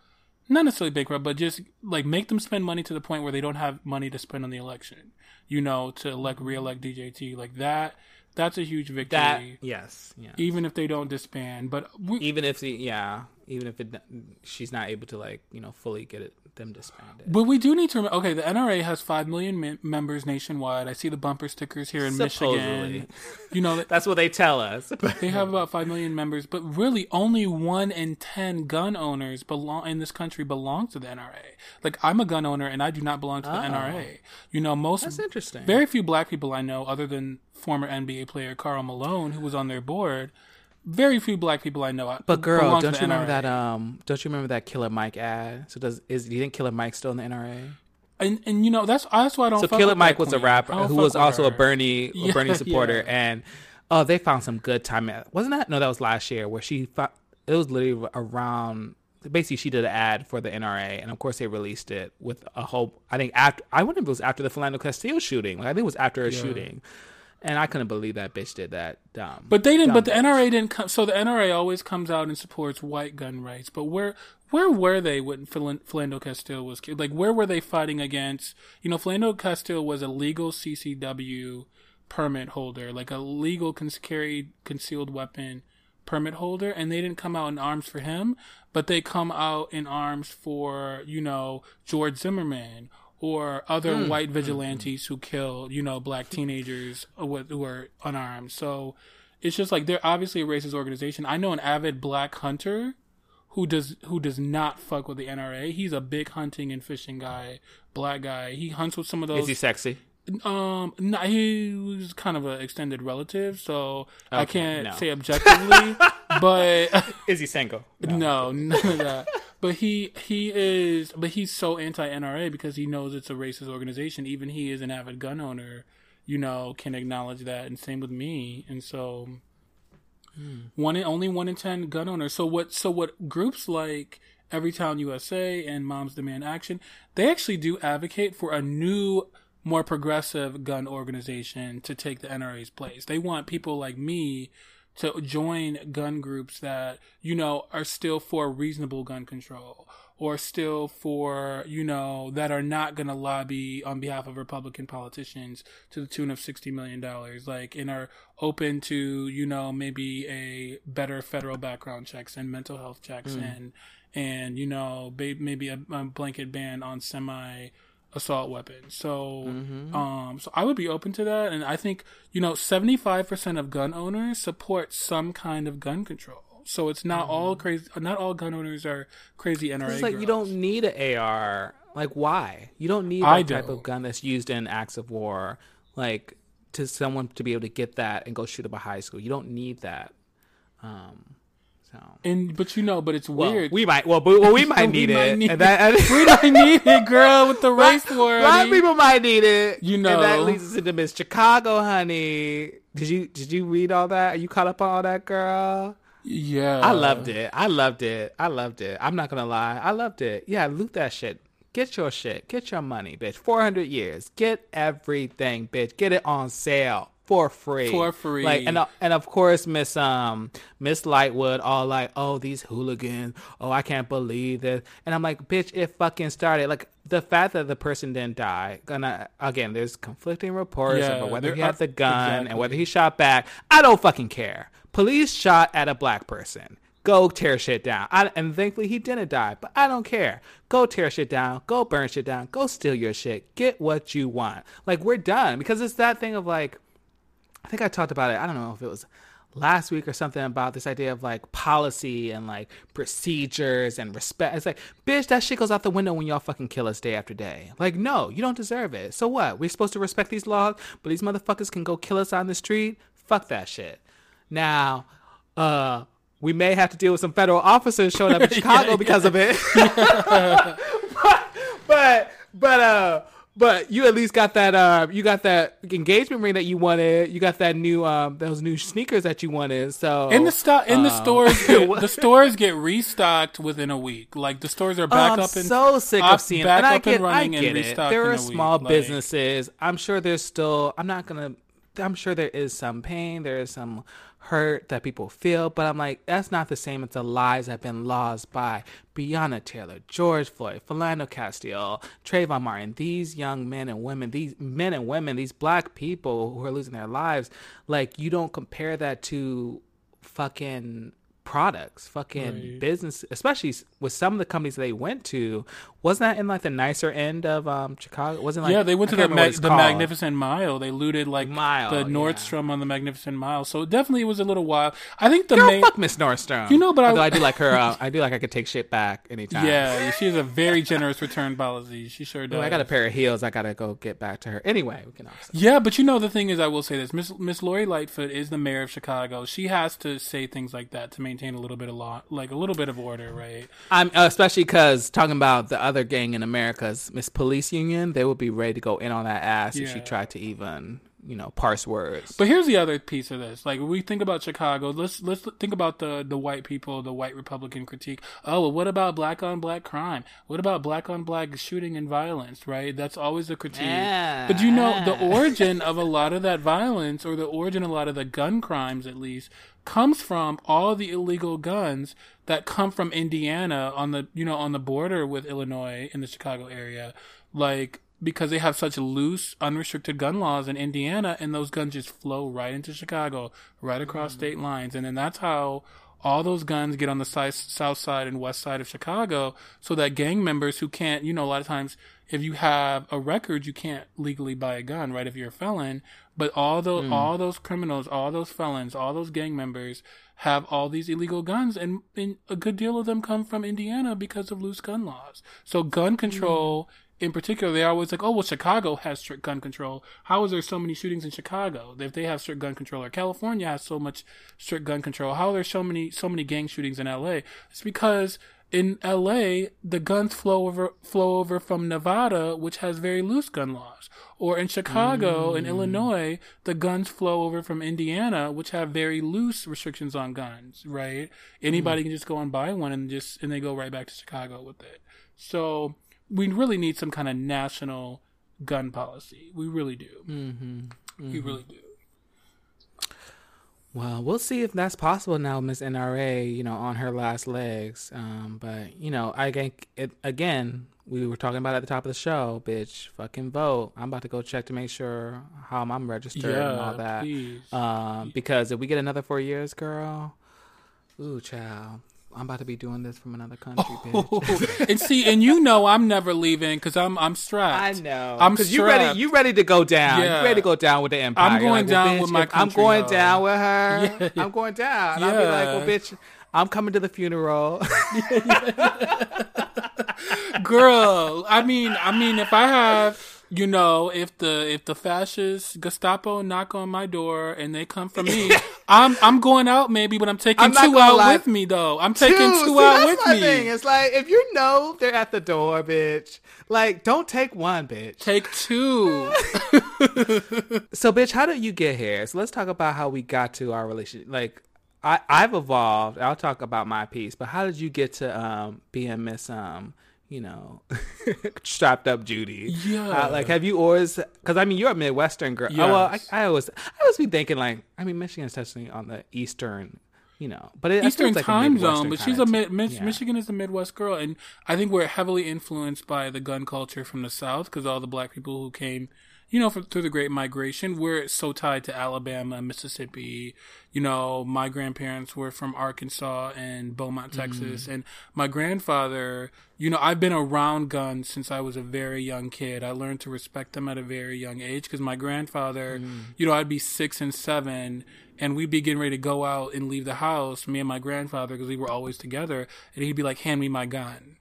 not necessarily bankrupt, but just like make them spend money to the point where they don't have money to spend on the election. You know, to elect reelect DJT like that that's a huge victory. That, yes, yeah. Even if they don't disband, but we, even if the yeah, even if it, she's not able to like you know fully get it them disbanded. But we do need to remember. Okay, the NRA has five million members nationwide. I see the bumper stickers here in Supposedly. Michigan. You know that's what they tell us. they have about five million members, but really only one in ten gun owners belong in this country belong to the NRA. Like I'm a gun owner and I do not belong to the oh. NRA. You know, most that's interesting. Very few black people I know, other than former NBA player Karl Malone, who was on their board. Very few black people I know. But girl, don't you remember that? Um, don't you remember that Killer Mike ad? So does is do you think Killer Mike's still in the NRA? And and you know that's that's why I don't. So Killer Mike was queen. a rapper who was also her. a Bernie a yeah, Bernie supporter, yeah. and oh, they found some good time. At, wasn't that? No, that was last year where she. Found, it was literally around. Basically, she did an ad for the NRA, and of course, they released it with a whole. I think after I wonder if it was after the Philando Castile shooting. Like I think it was after a yeah. shooting and I couldn't believe that bitch did that. Dumb. But they didn't. but the NRA didn't come. So the NRA always comes out and supports white gun rights. But where where were they when Philando Castile was killed? Like where were they fighting against? You know, Philando Castile was a legal CCW permit holder, like a legal cons- carried concealed weapon permit holder, and they didn't come out in arms for him, but they come out in arms for you know George Zimmerman or other mm. white vigilantes who kill, you know, black teenagers who are unarmed. So it's just like they're obviously a racist organization. I know an avid black hunter who does who does not fuck with the NRA. He's a big hunting and fishing guy, black guy. He hunts with some of those. Is he sexy? Um, no, he was kind of an extended relative, so okay, I can't no. say objectively. but is he single? No, no none of that but he he is but he's so anti NRA because he knows it's a racist organization. Even he is an avid gun owner, you know, can acknowledge that, and same with me. And so, hmm. one in, only one in ten gun owners. So what? So what? Groups like Everytown USA and Moms Demand Action, they actually do advocate for a new, more progressive gun organization to take the NRA's place. They want people like me to join gun groups that you know are still for reasonable gun control or still for you know that are not going to lobby on behalf of Republican politicians to the tune of sixty million dollars, like and are open to you know maybe a better federal background checks and mental health checks mm. and and you know maybe a, a blanket ban on semi assault weapon. So, mm-hmm. um, so I would be open to that, and I think you know, seventy five percent of gun owners support some kind of gun control. So it's not mm-hmm. all crazy. Not all gun owners are crazy NRA. It's like girls. you don't need an AR. Like why? You don't need that type of gun that's used in acts of war. Like to someone to be able to get that and go shoot up a high school. You don't need that. Um, so. And but you know, but it's well, weird. We might well, but well we might need we it. Might need that, we might need it, girl, with the race war. Black people might need it. You know, and that leads us into Miss Chicago, honey. Did you did you read all that? Are you caught up on all that, girl? Yeah, I loved it. I loved it. I loved it. I'm not gonna lie, I loved it. Yeah, loot that shit. Get your shit. Get your money, bitch. 400 years. Get everything, bitch. Get it on sale for free. For free. Like and uh, and of course Miss um Miss Lightfoot all like, "Oh, these hooligans. Oh, I can't believe this." And I'm like, "Bitch, it fucking started like the fact that the person didn't die. Gonna again, there's conflicting reports yeah, about whether he had the gun exactly. and whether he shot back. I don't fucking care. Police shot at a black person. Go tear shit down. I, and thankfully he didn't die, but I don't care. Go tear shit down. Go burn shit down. Go steal your shit. Get what you want. Like we're done because it's that thing of like I think I talked about it. I don't know if it was last week or something about this idea of like policy and like procedures and respect. It's like, bitch, that shit goes out the window when y'all fucking kill us day after day. Like, no, you don't deserve it. So what? We're supposed to respect these laws, but these motherfuckers can go kill us on the street? Fuck that shit. Now, uh, we may have to deal with some federal officers showing up in Chicago yeah, because yeah. of it. but, but, but, uh, but you at least got that uh you got that engagement ring that you wanted. You got that new um those new sneakers that you wanted. So in the stock in um, the stores get, the stores get restocked within a week. Like the stores are back oh, up and so sick of seeing back and I get, and running I get and it. There are small businesses. I'm sure there's still I'm not gonna I'm sure there is some pain, there is some hurt that people feel, but I'm like, that's not the same as the lives that have been lost by Breonna Taylor, George Floyd, Philando Castile, Trayvon Martin, these young men and women, these men and women, these black people who are losing their lives. Like, you don't compare that to fucking products, fucking right. business, especially with some of the companies they went to. Wasn't that in like the nicer end of um, Chicago? Wasn't like yeah, they went to the, ma- the Magnificent Mile. They looted like Mile, the Nordstrom yeah. on the Magnificent Mile. So definitely it was a little wild. I think the Girl, main fuck Miss Nordstrom. You know, but I, I do like her. Uh, I do like I could take shit back anytime. Yeah, she has a very generous return policy. She sure does. Ooh, I got a pair of heels. I gotta go get back to her. Anyway, we can. Also. Yeah, but you know the thing is, I will say this: Miss Miss Lori Lightfoot is the mayor of Chicago. She has to say things like that to maintain a little bit of law, like a little bit of order, right? I'm uh, especially because talking about the other gang in America America's Miss Police Union, they would be ready to go in on that ass yeah. if she tried to even you know parse words. But here's the other piece of this. Like we think about Chicago, let's let's think about the the white people, the white Republican critique. Oh, well, what about black on black crime? What about black on black shooting and violence? Right, that's always a critique. Yeah. But you know the origin of a lot of that violence, or the origin of a lot of the gun crimes, at least, comes from all the illegal guns that come from Indiana on the you know on the border with Illinois in the Chicago area, like because they have such loose, unrestricted gun laws in Indiana, and those guns just flow right into Chicago, right across mm. state lines, and then that's how all those guns get on the si- south side and west side of Chicago, so that gang members who can't, you know, a lot of times if you have a record, you can't legally buy a gun, right? If you're a felon, but all those mm. all those criminals, all those felons, all those gang members have all these illegal guns, and, and, a good deal of them come from Indiana because of loose gun laws. So gun control. Mm. In particular, they always like, oh well, Chicago has strict gun control. How is there so many shootings in Chicago? If they have strict gun control, or California has so much strict gun control, how are there so many so many gang shootings in L.A.? It's because in LA, the guns flow over flow over from Nevada, which has very loose gun laws. Or in Chicago, mm. in Illinois, the guns flow over from Indiana, which have very loose restrictions on guns, right? Anybody mm. can just go and buy one and just and they go right back to Chicago with it. So we really need some kind of national gun policy. We really do. Mm-hmm. Mm-hmm. We really do. Well, we'll see if that's possible now, Miss NRA. You know, on her last legs. Um, but you know, I think it again. We were talking about at the top of the show, bitch. Fucking vote. I'm about to go check to make sure how I'm registered and all that. please. Um, because if we get another four years, girl, ooh, child, I'm about to be doing this from another country, oh. bitch. and see, and you know, I'm never leaving because I'm I'm strapped. I know. I'm Because you ready. You ready to go down. Yeah. You ready to go down with the empire. I'm going like, well, down bitch, with my I'm going hoe. down with her. Yeah. I'm going down. And I'll be like, well, bitch, I'm coming to the funeral. girl. I mean, I mean, if I have, you know, if the if the fascist Gestapo knock on my door and they come for me, I'm I'm going out maybe, but I'm taking I'm two out lie. with me though. I'm taking two, see, out that's with my me. thing. It's like if you know they're at the door, bitch. Like, don't take one, bitch. Take two. So, bitch, how did you get here? So let's talk about how we got to our relationship. Like, I I've evolved. I'll talk about my piece, but how did you get to um being Miss um you know strapped up Judy? Yeah. Uh, like, have you always? Because I mean, you're a Midwestern girl. Oh, well, I, I always I always be thinking like, I mean, Michigan's technically on the eastern. You know, but it, Eastern like time zone, but she's kinda mid, Mich- yeah. Michigan is a Midwest girl, and I think we're heavily influenced by the gun culture from the South because all the black people who came, you know, from, through the Great Migration, we're so tied to Alabama, Mississippi. You know, my grandparents were from Arkansas and Beaumont, Texas, Mm. and my grandfather. You know, I've been around guns since I was a very young kid. I learned to respect them at a very young age because my grandfather, Mm. you know, I'd be six and seven, and we'd be getting ready to go out and leave the house, me and my grandfather, because we were always together, and he'd be like, "Hand me my gun,"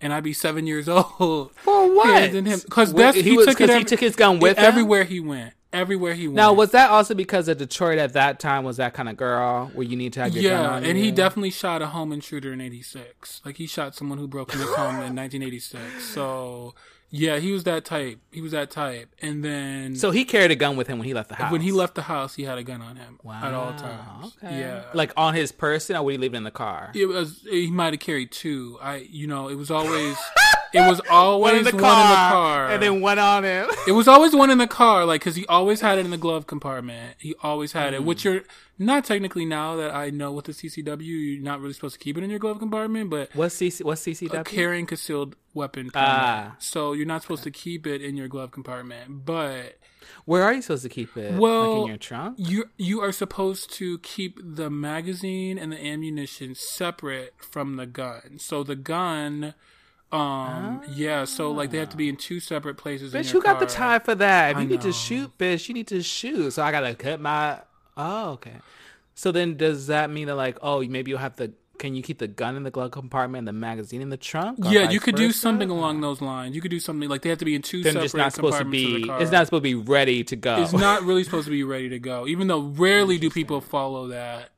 and I'd be seven years old. For what? Because that's he he, was- took it he every- took his gun with him? everywhere he went. Everywhere he went. Now, was that also because of Detroit at that time was that kind of girl where you need to have your gun yeah, and you? he definitely shot a home intruder in '86. Like he shot someone who broke into his home in 1986. So yeah, he was that type. He was that type. And then So he carried a gun with him when he left the house. when he left the house, he had a gun on him at all times. Okay. Yeah, Like on his person, or would he leave it in the car? it was. He might have carried two. I, you know, it was always. It was always one in the one car, in the car, and then one on him. It was always one in the car, like because he always had it in the glove compartment. He always had Hmm. it, which you're not technically now that I know with the CCW, you're not really supposed to keep it in your glove compartment, but What's CC? What's CCW? a carrying concealed weapon. Permit. Ah. so you're not supposed to keep it in your glove compartment, but Where are you supposed to keep it? like Well, in your trunk. you you are supposed to keep the magazine and the ammunition separate from the gun. So the gun. Um. Yeah. So like they have to be in two separate places. in Bitch, who got the time for that? If I you need to shoot, bitch, you need to shoot. So I gotta cut my. Oh, okay. So then, does that mean that like, oh, maybe you'll have to? Can you keep the gun in the glove compartment and the magazine in the trunk? Yeah, you could do something along those lines. You could do something like they have to be in two Then separate just not supposed to be. car. It's not supposed to be ready to go. It's not really supposed to be ready to go. Even though rarely do people follow that,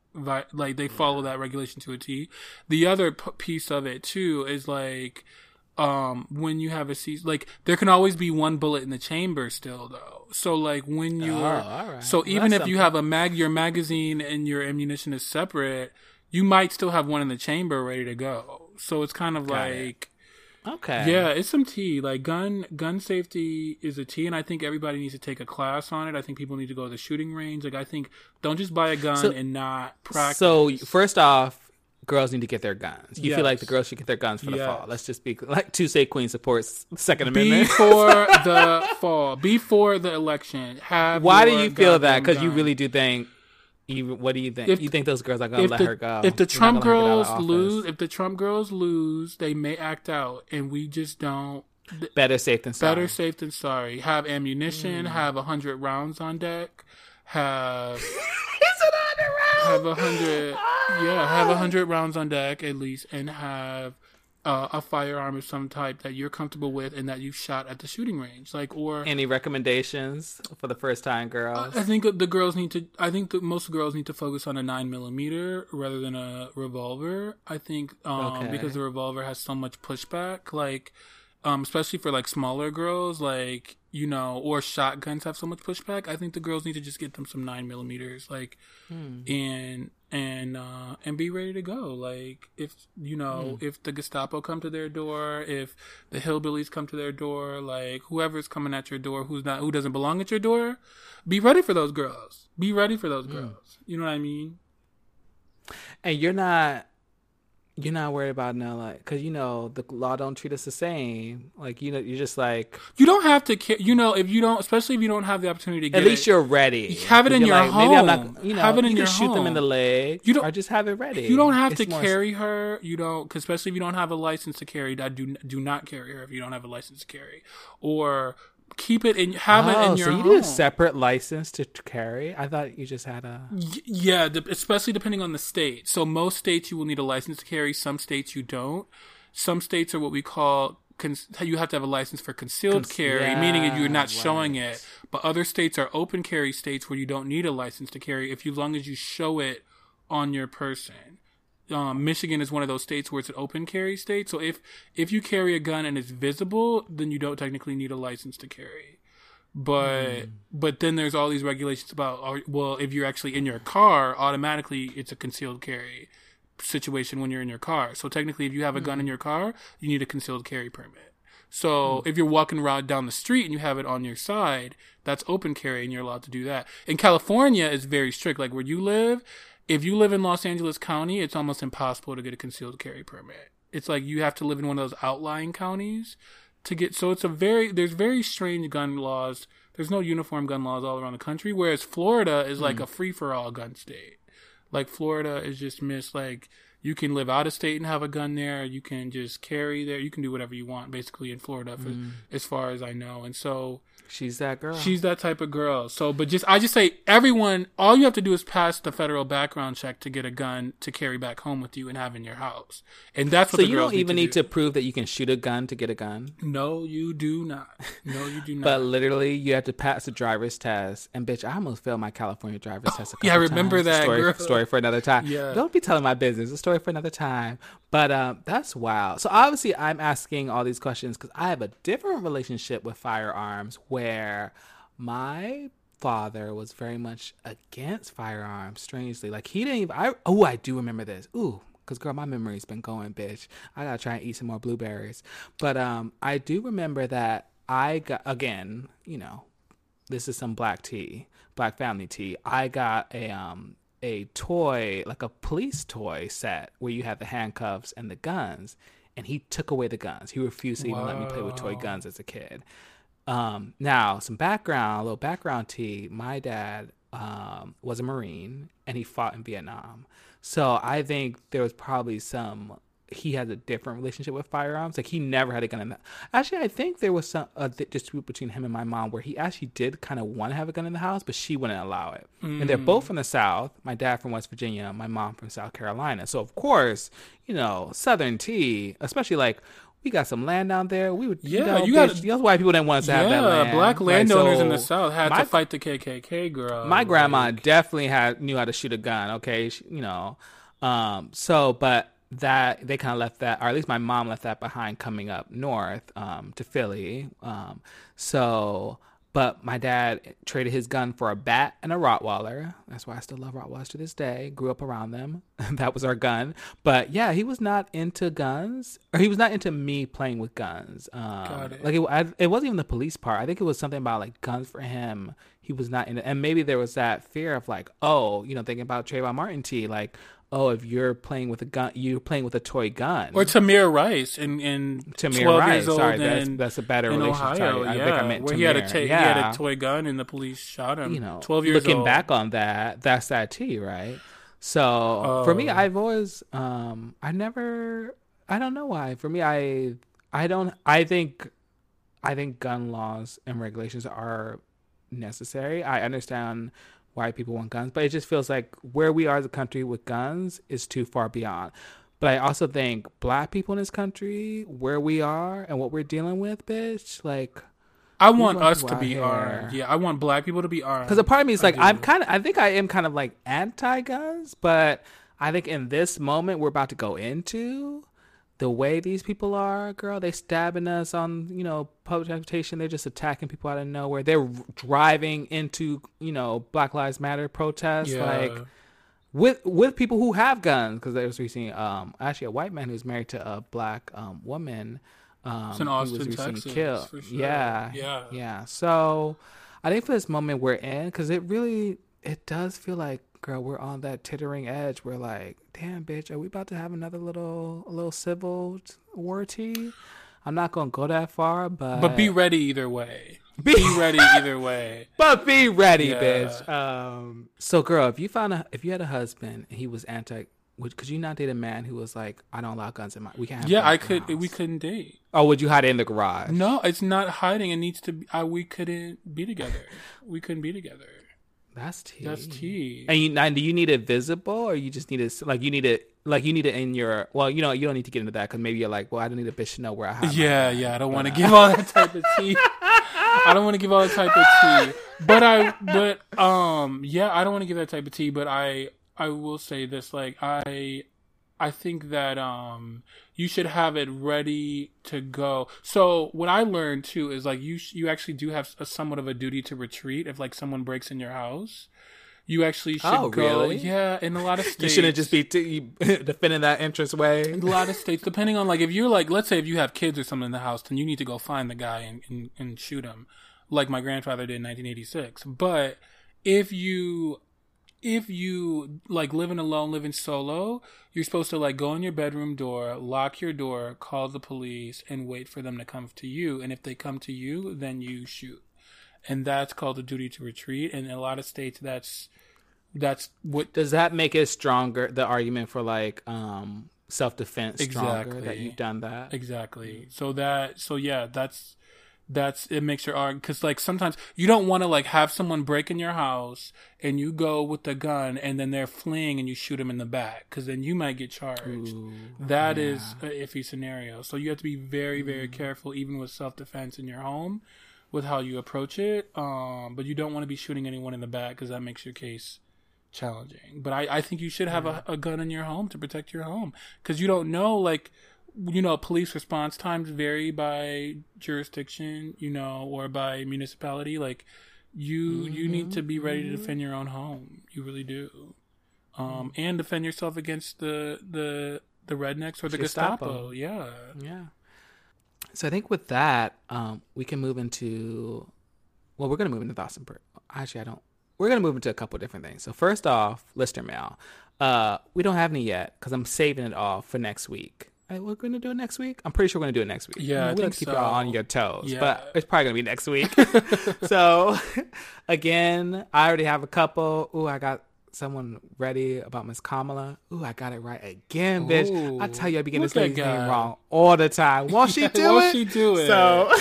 like they follow that regulation to a T. The other p- piece of it too is like, um, when you have a season, like there can always be one bullet in the chamber still though. So like when you Oh, are, right. so Well, even if that's you have a mag, your magazine and your ammunition is separate, you might still have one in the chamber ready to go. So it's kind of Got it. like. Okay. Yeah, it's some tea. Like gun gun safety is a tea, and I think everybody needs to take a class on it. I think people need to go to the shooting range. Like I think don't just buy a gun So- and not practice. So first off, girls need to get their guns. You feel like the girls should get their guns for the Yes. fall. Let's just be like Tuesday Queen supports Second Amendment. before the fall, before the election, have Why do you feel that? Because you really do think. You, what do you think? If- you think those girls are gonna let the, her go? if the You're Trump gonna let her get out girls lose, if the Trump girls lose, they may act out, and we just don't. better safe than sorry. Better safe than sorry. Have ammunition. Mm. Have a hundred rounds on deck. Have Is it on the have a hundred yeah have a hundred rounds on deck at least and have uh, a firearm of some type that you're comfortable with and that you've shot at the shooting range like or Any recommendations for the first time girls? i think the girls need to i think that most girls need to focus on a 9 millimeter rather than a revolver i think um Okay. because the revolver has so much pushback like um, especially for like smaller girls, like you know, or shotguns have so much pushback. I think the girls need to just get them some nine millimeters, like, Hmm. and and uh, and be ready to go. Like if you know, Hmm. if the Gestapo come to their door, if the hillbillies come to their door, like whoever's coming at your door, who's not who doesn't belong at your door, be ready for those girls. Be ready for Hmm. those girls. You know what I mean? And you're not you're not worried about no like because you know the law don't treat us the same. Like you know you're just like You don't have to. Ca- you know, if you don't, especially if you don't have the opportunity to get at least it, you're ready. Have it in your like, Maybe I'm home. not. You know, Have it in you your can shoot them in the leg. You don't- or just have it ready. You don't have It's to carry her. You don't, 'cause especially if you don't have a license to carry. Do do not carry her if you don't have a license to carry, or keep it in. Have it Oh, in your so you home. need a separate license to, carry? I thought you just had a. Y- yeah, especially depending on the state. So most states you will need a license to carry. Some states you don't. Some states are what we call. Con- you have to have a license for concealed Cons- carry, meaning that you're not yeah, showing it. But other states are open carry states where you don't need a license to carry if you, as long as you show it on your person. Um, Michigan is one of those states where it's an open carry state. So if if you carry a gun and it's visible, then you don't technically need a license to carry. But hmm. but then there's all these regulations about well, if you're actually in your car, automatically it's a concealed carry situation when you're in your car. So technically, if you have a gun in hmm. your car, you need a concealed carry permit. So hmm. if you're walking around down the street and you have it on your side, that's open carry and you're allowed to do that. In California, it's very strict. Like where you live, if you live in Los Angeles County, it's almost impossible to get a concealed carry permit. It's like you have to live in one of those outlying counties to get. So it's a very there's very strange gun laws. There's no uniform gun laws all around the country. Whereas Florida is like hmm. a free for all gun state. Like Florida is just missed. Like you can live out of state and have a gun there. You can just carry there. You can do whatever you want basically in Florida, for, mm. as far as I know. And so She's that girl. she's that type of girl. So, but just I just say everyone. All you have to do is pass the federal background check to get a gun to carry back home with you and have in your house. And that's what so the you don't even need need to. to prove that you can shoot a gun to get a gun. No, you do not. No, you do not. But literally, you have to pass the driver's test. And bitch, I almost failed my California driver's test. Yeah, I remember times. that, story. girl. Story for another time. Yeah. Don't be telling my business. A story for another time. But um, that's wild. So obviously, I'm asking all these questions because I have a different relationship with firearms, where my father was very much against firearms. Strangely, like he didn't even. I oh, I do remember this. Ooh. Cause girl, my memory's been going, bitch. I gotta try and eat some more blueberries. But um, I do remember that I got again, you know, this is some black tea, black family tea. I got a um a toy, like a police toy set where you have the handcuffs and the guns, and he took away the guns. He refused to even let me play with toy guns as a kid. Um, now some background, a little background tea. My dad um was a Marine and he fought in Vietnam. So I think there was probably some he has a different relationship with firearms. Like he never had a gun in the Actually, I think there was some a dispute between him and my mom where he actually did kind of want to have a gun in the house, but she wouldn't allow it. And they're both from the South. My dad from West Virginia, my mom from South Carolina. So of course, you know, Southern tea, especially like we got some land down there. We would, you Yeah, know, you gotta- that's why people didn't want us to have that land. black Right, landowners in the South had my to fight the KKK girl. my grandma Like, definitely had knew how to shoot a gun. Okay, she, you know, um, so but that they kind of left that, or at least my mom left that behind coming up north um, to Philly. Um, so, but my dad traded his gun for a bat and a Rottweiler. That's why I still love Rottweilers to this day. Grew up around them. that was our gun. But yeah, he was not into guns, or he was not into me playing with guns. Um, Got it. Like it, I, it wasn't even the police part. I think it was something about like guns for him. He was not in it, and maybe there was that fear of like, oh, you know, thinking about Trayvon Martin T, like, oh, if you're playing with a gun, you're playing with a toy gun. Or Tamir Rice in, in Tamir 12 Rice. Sorry, that's- that's a better relationship. Ohio. Sorry, I yeah, think I meant where he had a Tamir. ta- he had a toy gun and the police shot him. you know, 12 years looking old. back on that, that's that T, right? So for me, Oh. I've always, um, I never, I don't know why. For me, I, I don't, I think, I think gun laws and regulations are necessary. I understand why people want guns, but it just feels like where we are as a country with guns is too far beyond. But I also think black people in this country, where we are and what we're dealing with, bitch, like I want us to be armed. Yeah, I want black people to be armed. Because a part of me is like, I'm kind of, I think I am kind of like anti guns, but I think in this moment we're about to go into, the way these people are, girl, they stabbing us on, you know, public transportation. They're just attacking people out of nowhere. They're driving into, you know, Black Lives Matter protests, Yeah. like with with people who have guns. Because there was recently, um, actually a white man who's married to a black um woman. Um, It's in Austin, was recently Texas, killed. for sure. Yeah, Yeah. yeah. So, I think for this moment we're in, because it really it does feel like, girl, we're on that tittering edge. We're like, damn, bitch, are we about to have another little a little civil war tea? I'm not gonna go that far, but But be ready either way. Be- Be ready either way. but be ready, Yeah. bitch. Um, so girl, if you found a if you had a husband and he was anti, would could you not date a man who was like, I don't allow guns in my we can't. Have Yeah, I could. We couldn't date. Or would you hide it in the garage? No, it's not hiding. It needs to. be I, We couldn't be together. We couldn't be together. That's tea. That's tea. And you, now, do you need it visible, or you just need it like you need it like you need it in your? Well, you know, you don't need to get into that because maybe you're like, well, I don't need a bitch to know where I have. Yeah, gun. yeah. I don't want to give all that type of tea. I don't want to give all that type of tea. But I, but um, yeah, I don't want to give that type of tea. But I, I will say this: like I, I think that um, you should have it ready to go. So what I learned too is like you, sh- you actually do have a somewhat of a duty to retreat if like someone breaks in your house. You actually should Oh, go. really? Yeah, in a lot of states. You shouldn't just be t- defending that entrance way. In a lot of states, depending on like if you're like, let's say if you have kids or something in the house, then you need to go find the guy and, and, and shoot him, like my grandfather did in 1986. But if you if you like living alone, living solo, you're supposed to like go in your bedroom door, lock your door, call the police, and wait for them to come to you. And if they come to you, then you shoot. And that's called a duty to retreat. And in a lot of states, that's that's what Does that make it stronger? The argument for like um self defense stronger that Exactly. you've done that. Exactly. So that so yeah, that's that's it makes your argument because like sometimes you don't want to like have someone break in your house and you go with the gun and then they're fleeing and you shoot them in the back because then you might get charged. That is a iffy scenario. So you have to be very very careful even with self defense in your home with how you approach it. Um, but you don't want to be shooting anyone in the back because that makes your case challenging. But I, I think you should have a, a gun in your home to protect your home because you don't know, like, you know, police response times vary by jurisdiction, you know, or by municipality. Like, you you need to be ready to defend your own home. You really do, um, and defend yourself against the the the rednecks or the Gestapo. Gestapo. Yeah. Yeah. So I think with that, um, we can move into. Well, we're gonna move into thoughts and prayers. Actually, I don't. We're gonna move into a couple different things. So first off, listener mail. Uh, we don't have any yet because I'm saving it all for next week. Hey, we're gonna do it next week. I'm pretty sure we're gonna do it next week. Yeah, You know, I we like think to keep so. y'all on your toes, Yeah. but it's probably gonna be next week. so, again, I already have a couple. Ooh, I got someone ready about Miss Kamala. Ooh, I got it right again, bitch. I tell you, I be getting look this lady's name wrong all the time. Won't she do Won't it? she do it? So,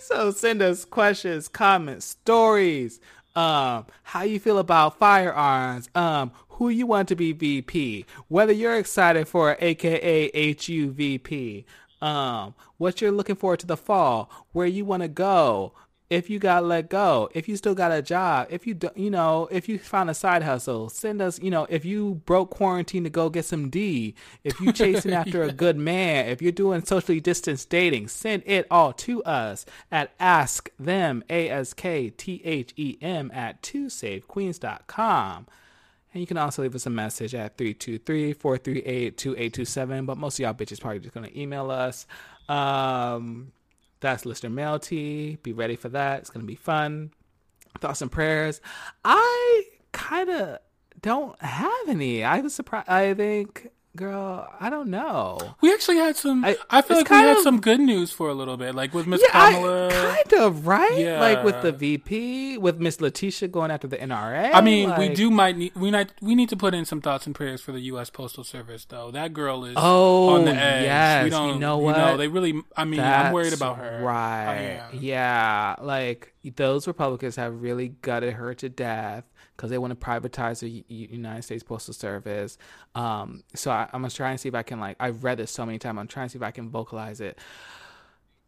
so send us questions, comments, stories. Um, how you feel about firearms? Um, who you want to be VP? Whether you're excited for AKA HUVP. Um, what you're looking forward to the fall? Where you want to go? If you got let go, if you still got a job, if you don't, you know, if you found a side hustle, send us, you know, if you broke quarantine to go get some D, if you chasing after a good man, if you're doing socially distanced dating, send it all to us at ask them, A-S-K-T-H-E-M at 2savequeens.com. And you can also leave us a message at 323-438-2827. But most of y'all bitches probably just going to email us. Um, that's listener mail tea. Be ready for that. It's going to be fun. Thoughts and prayers. I kind of don't have any. I was surprised. I think, girl, I don't know. We actually had some. I, I- feel like we had of- some good news for a little bit, like with Miss Yeah, I- Kamala. kind of right. yeah. Like with the VP, with Miss Letitia going after the NRA. I mean, we do might need we might we need to put in some thoughts and prayers for the U.S. Postal Service, though. That girl is Oh, on the edge. yes. we You don't, know what? they really. I mean, I'm worried about her. I Right. Yeah. Like those Republicans have really gutted her to death because they want to privatize the U- United States Postal Service. Um, so I, I'm gonna try and see if I can like. I've read this so many times. I'm trying to see if I can vocalize it.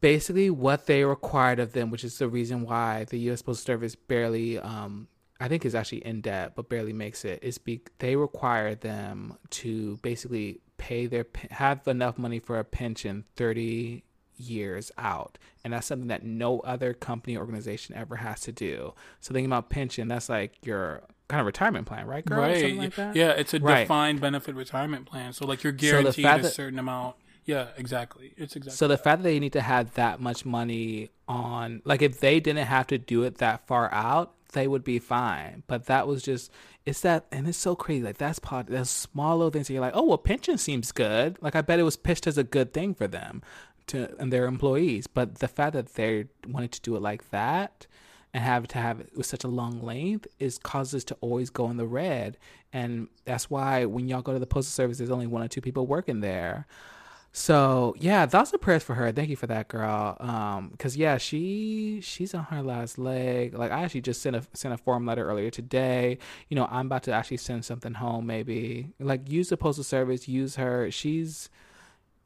Basically, what they required of them, which is the reason why the U.S. Postal Service barely, um, I think, is actually in debt, but barely makes it, is be- they require them to basically pay their have enough money for a pension 30 years out. And that's something that no other company organization ever has to do. So thinking about pension that's like your kind of retirement plan right girl? right. Like yeah it's a right. defined benefit retirement plan. So like you're guaranteed so a that, certain amount. Yeah exactly. It's exactly so the fact that they need to have that much money on like if they didn't have to do it that far out they would be fine. But that was just it's that and it's so crazy. Like that's part that's small little things that you're like oh well pension seems good. Like i bet it was pitched as a good thing for them to and their employees. But the fact that they wanted to do it like that and have to have it with such a long length is causes to always go in the red. And that's why when y'all go to the postal service, there's only one or two people working there. So yeah, thoughts and prayers for her. Thank you for that, girl. Um, cause yeah, she she's on her last leg. Like I actually just sent a sent a form letter earlier today. You know, I'm about to actually send something home. Maybe like use the postal service. Use her. She's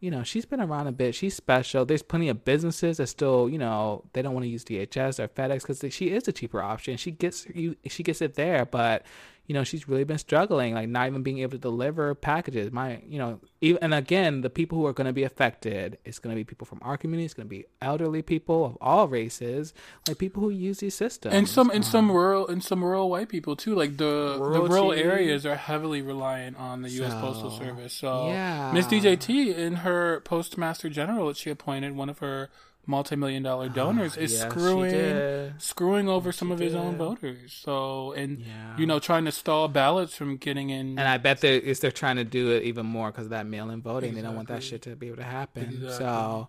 you know, she's been around a bit. She's special. There's plenty of businesses that still, you know, they don't want to use DHL or FedEx because she is a cheaper option. She gets you, she gets it there, but you know, she's really been struggling, like not even being able to deliver packages. My, you know, even and again, the people who are going to be affected, it's going to be people from our community. It's going to be elderly people of all races, like people who use these systems, and some, and some um, rural, and some rural white people too. Like the rural the rural areas are heavily reliant on the U.S. So, Postal Service. So, yeah, Miss DJT in her Postmaster General that she appointed, one of her multi-million dollar donors is yeah, screwing screwing over some of did. his own voters so and yeah. you know trying to stall ballots from getting in and i bet they is they're trying to do it even more because of that mail-in voting exactly. they don't want that shit to be able to happen exactly. so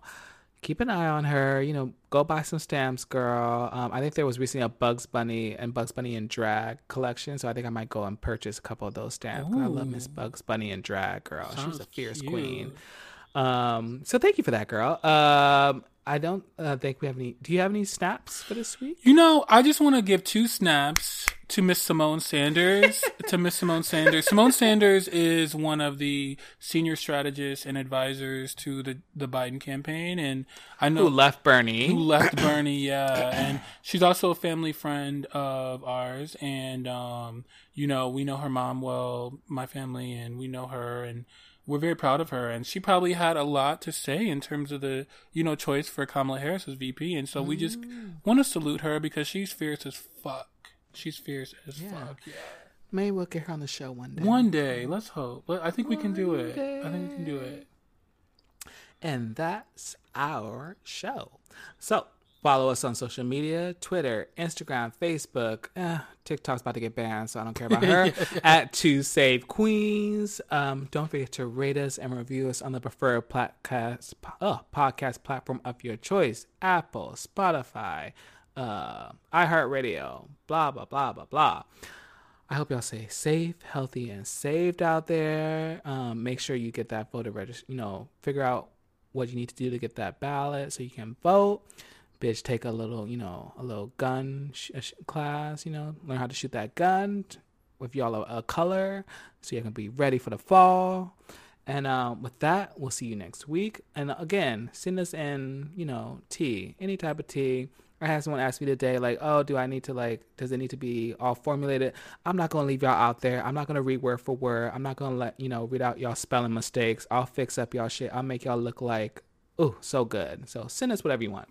keep an eye on her you know go buy some stamps girl um, i think there was recently a bugs bunny and bugs bunny and drag collection so i think i might go and purchase a couple of those stamps i love miss bugs bunny and drag girl Sounds she's a fierce cute. queen um, so thank you for that, girl. Um, I don't uh, think we have any. Do you have any snaps for this week? You know, I just want to give two snaps to Miss Symone Sanders. to Miss Symone Sanders. Symone Sanders is one of the senior strategists and advisors to the the Biden campaign, and I know who left Bernie. Who left Bernie? Yeah, and she's also a family friend of ours, and um, you know, we know her mom well, my family, and we know her, and we're very proud of her, and she probably had a lot to say in terms of the you know choice for Kamala Harris as VP, and so we just mm. want to salute her because she's fierce as fuck. She's fierce as yeah. fuck. Yeah. Maybe we'll get her on the show one day. One day, let's hope. But I think one we can do it. Day. I think we can do it. And that's our show. So Follow us on social media Twitter, Instagram, Facebook. Eh, TikTok's about to get banned, so I don't care about her. at To Save Queens. Um, don't forget to rate us and review us on the preferred podcast, uh, podcast platform of your choice Apple, Spotify, uh, iHeartRadio, blah, blah, blah, blah, blah. I hope y'all stay safe, healthy, and saved out there. Um, make sure you get that voter register. You know, figure out what you need to do to get that ballot so you can vote bitch take a little you know a little gun sh- sh- class you know learn how to shoot that gun with y'all a, a color so you can be ready for the fall and um, with that we'll see you next week and again send us in you know tea any type of tea I had someone ask me today, like, oh, do I need to like, does it need to be all formulated? I'm not gonna leave y'all out there. I'm not gonna read word for word. I'm not gonna let you know read out y'all spelling mistakes. I'll fix up y'all shit. I'll make y'all look like Oh, so good. So send us whatever you want.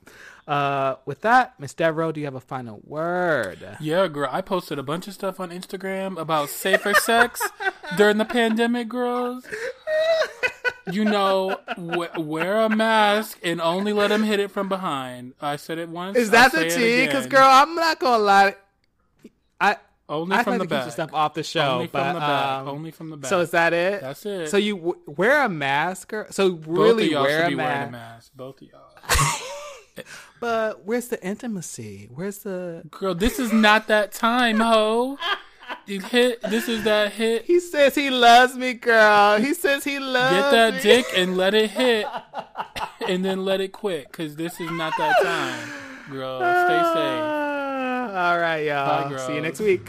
Uh, with that, Miss Devereaux, do you have a final word? Yeah, girl. I posted a bunch of stuff on Instagram about safer sex during the pandemic, girls. You know, w- wear a mask and only let them hit it from behind. I said it once. Is that the tea? Because, girl, I'm not gonna lie. I only I from the back. Stuff off the show. Only but, from the back. Um, Only from the back. So is that it? That's it. So you w- wear a mask, or so really Both of wear a, ma- a mask. Both of y'all. but where's the intimacy? Where's the girl? This is not that time, ho. Hit. This is that hit. He says he loves me, girl. He says he loves. Get that me. dick and let it hit, and then let it quit. Cause this is not that time, girl. Stay safe. All right, y'all. Bye, See you next week.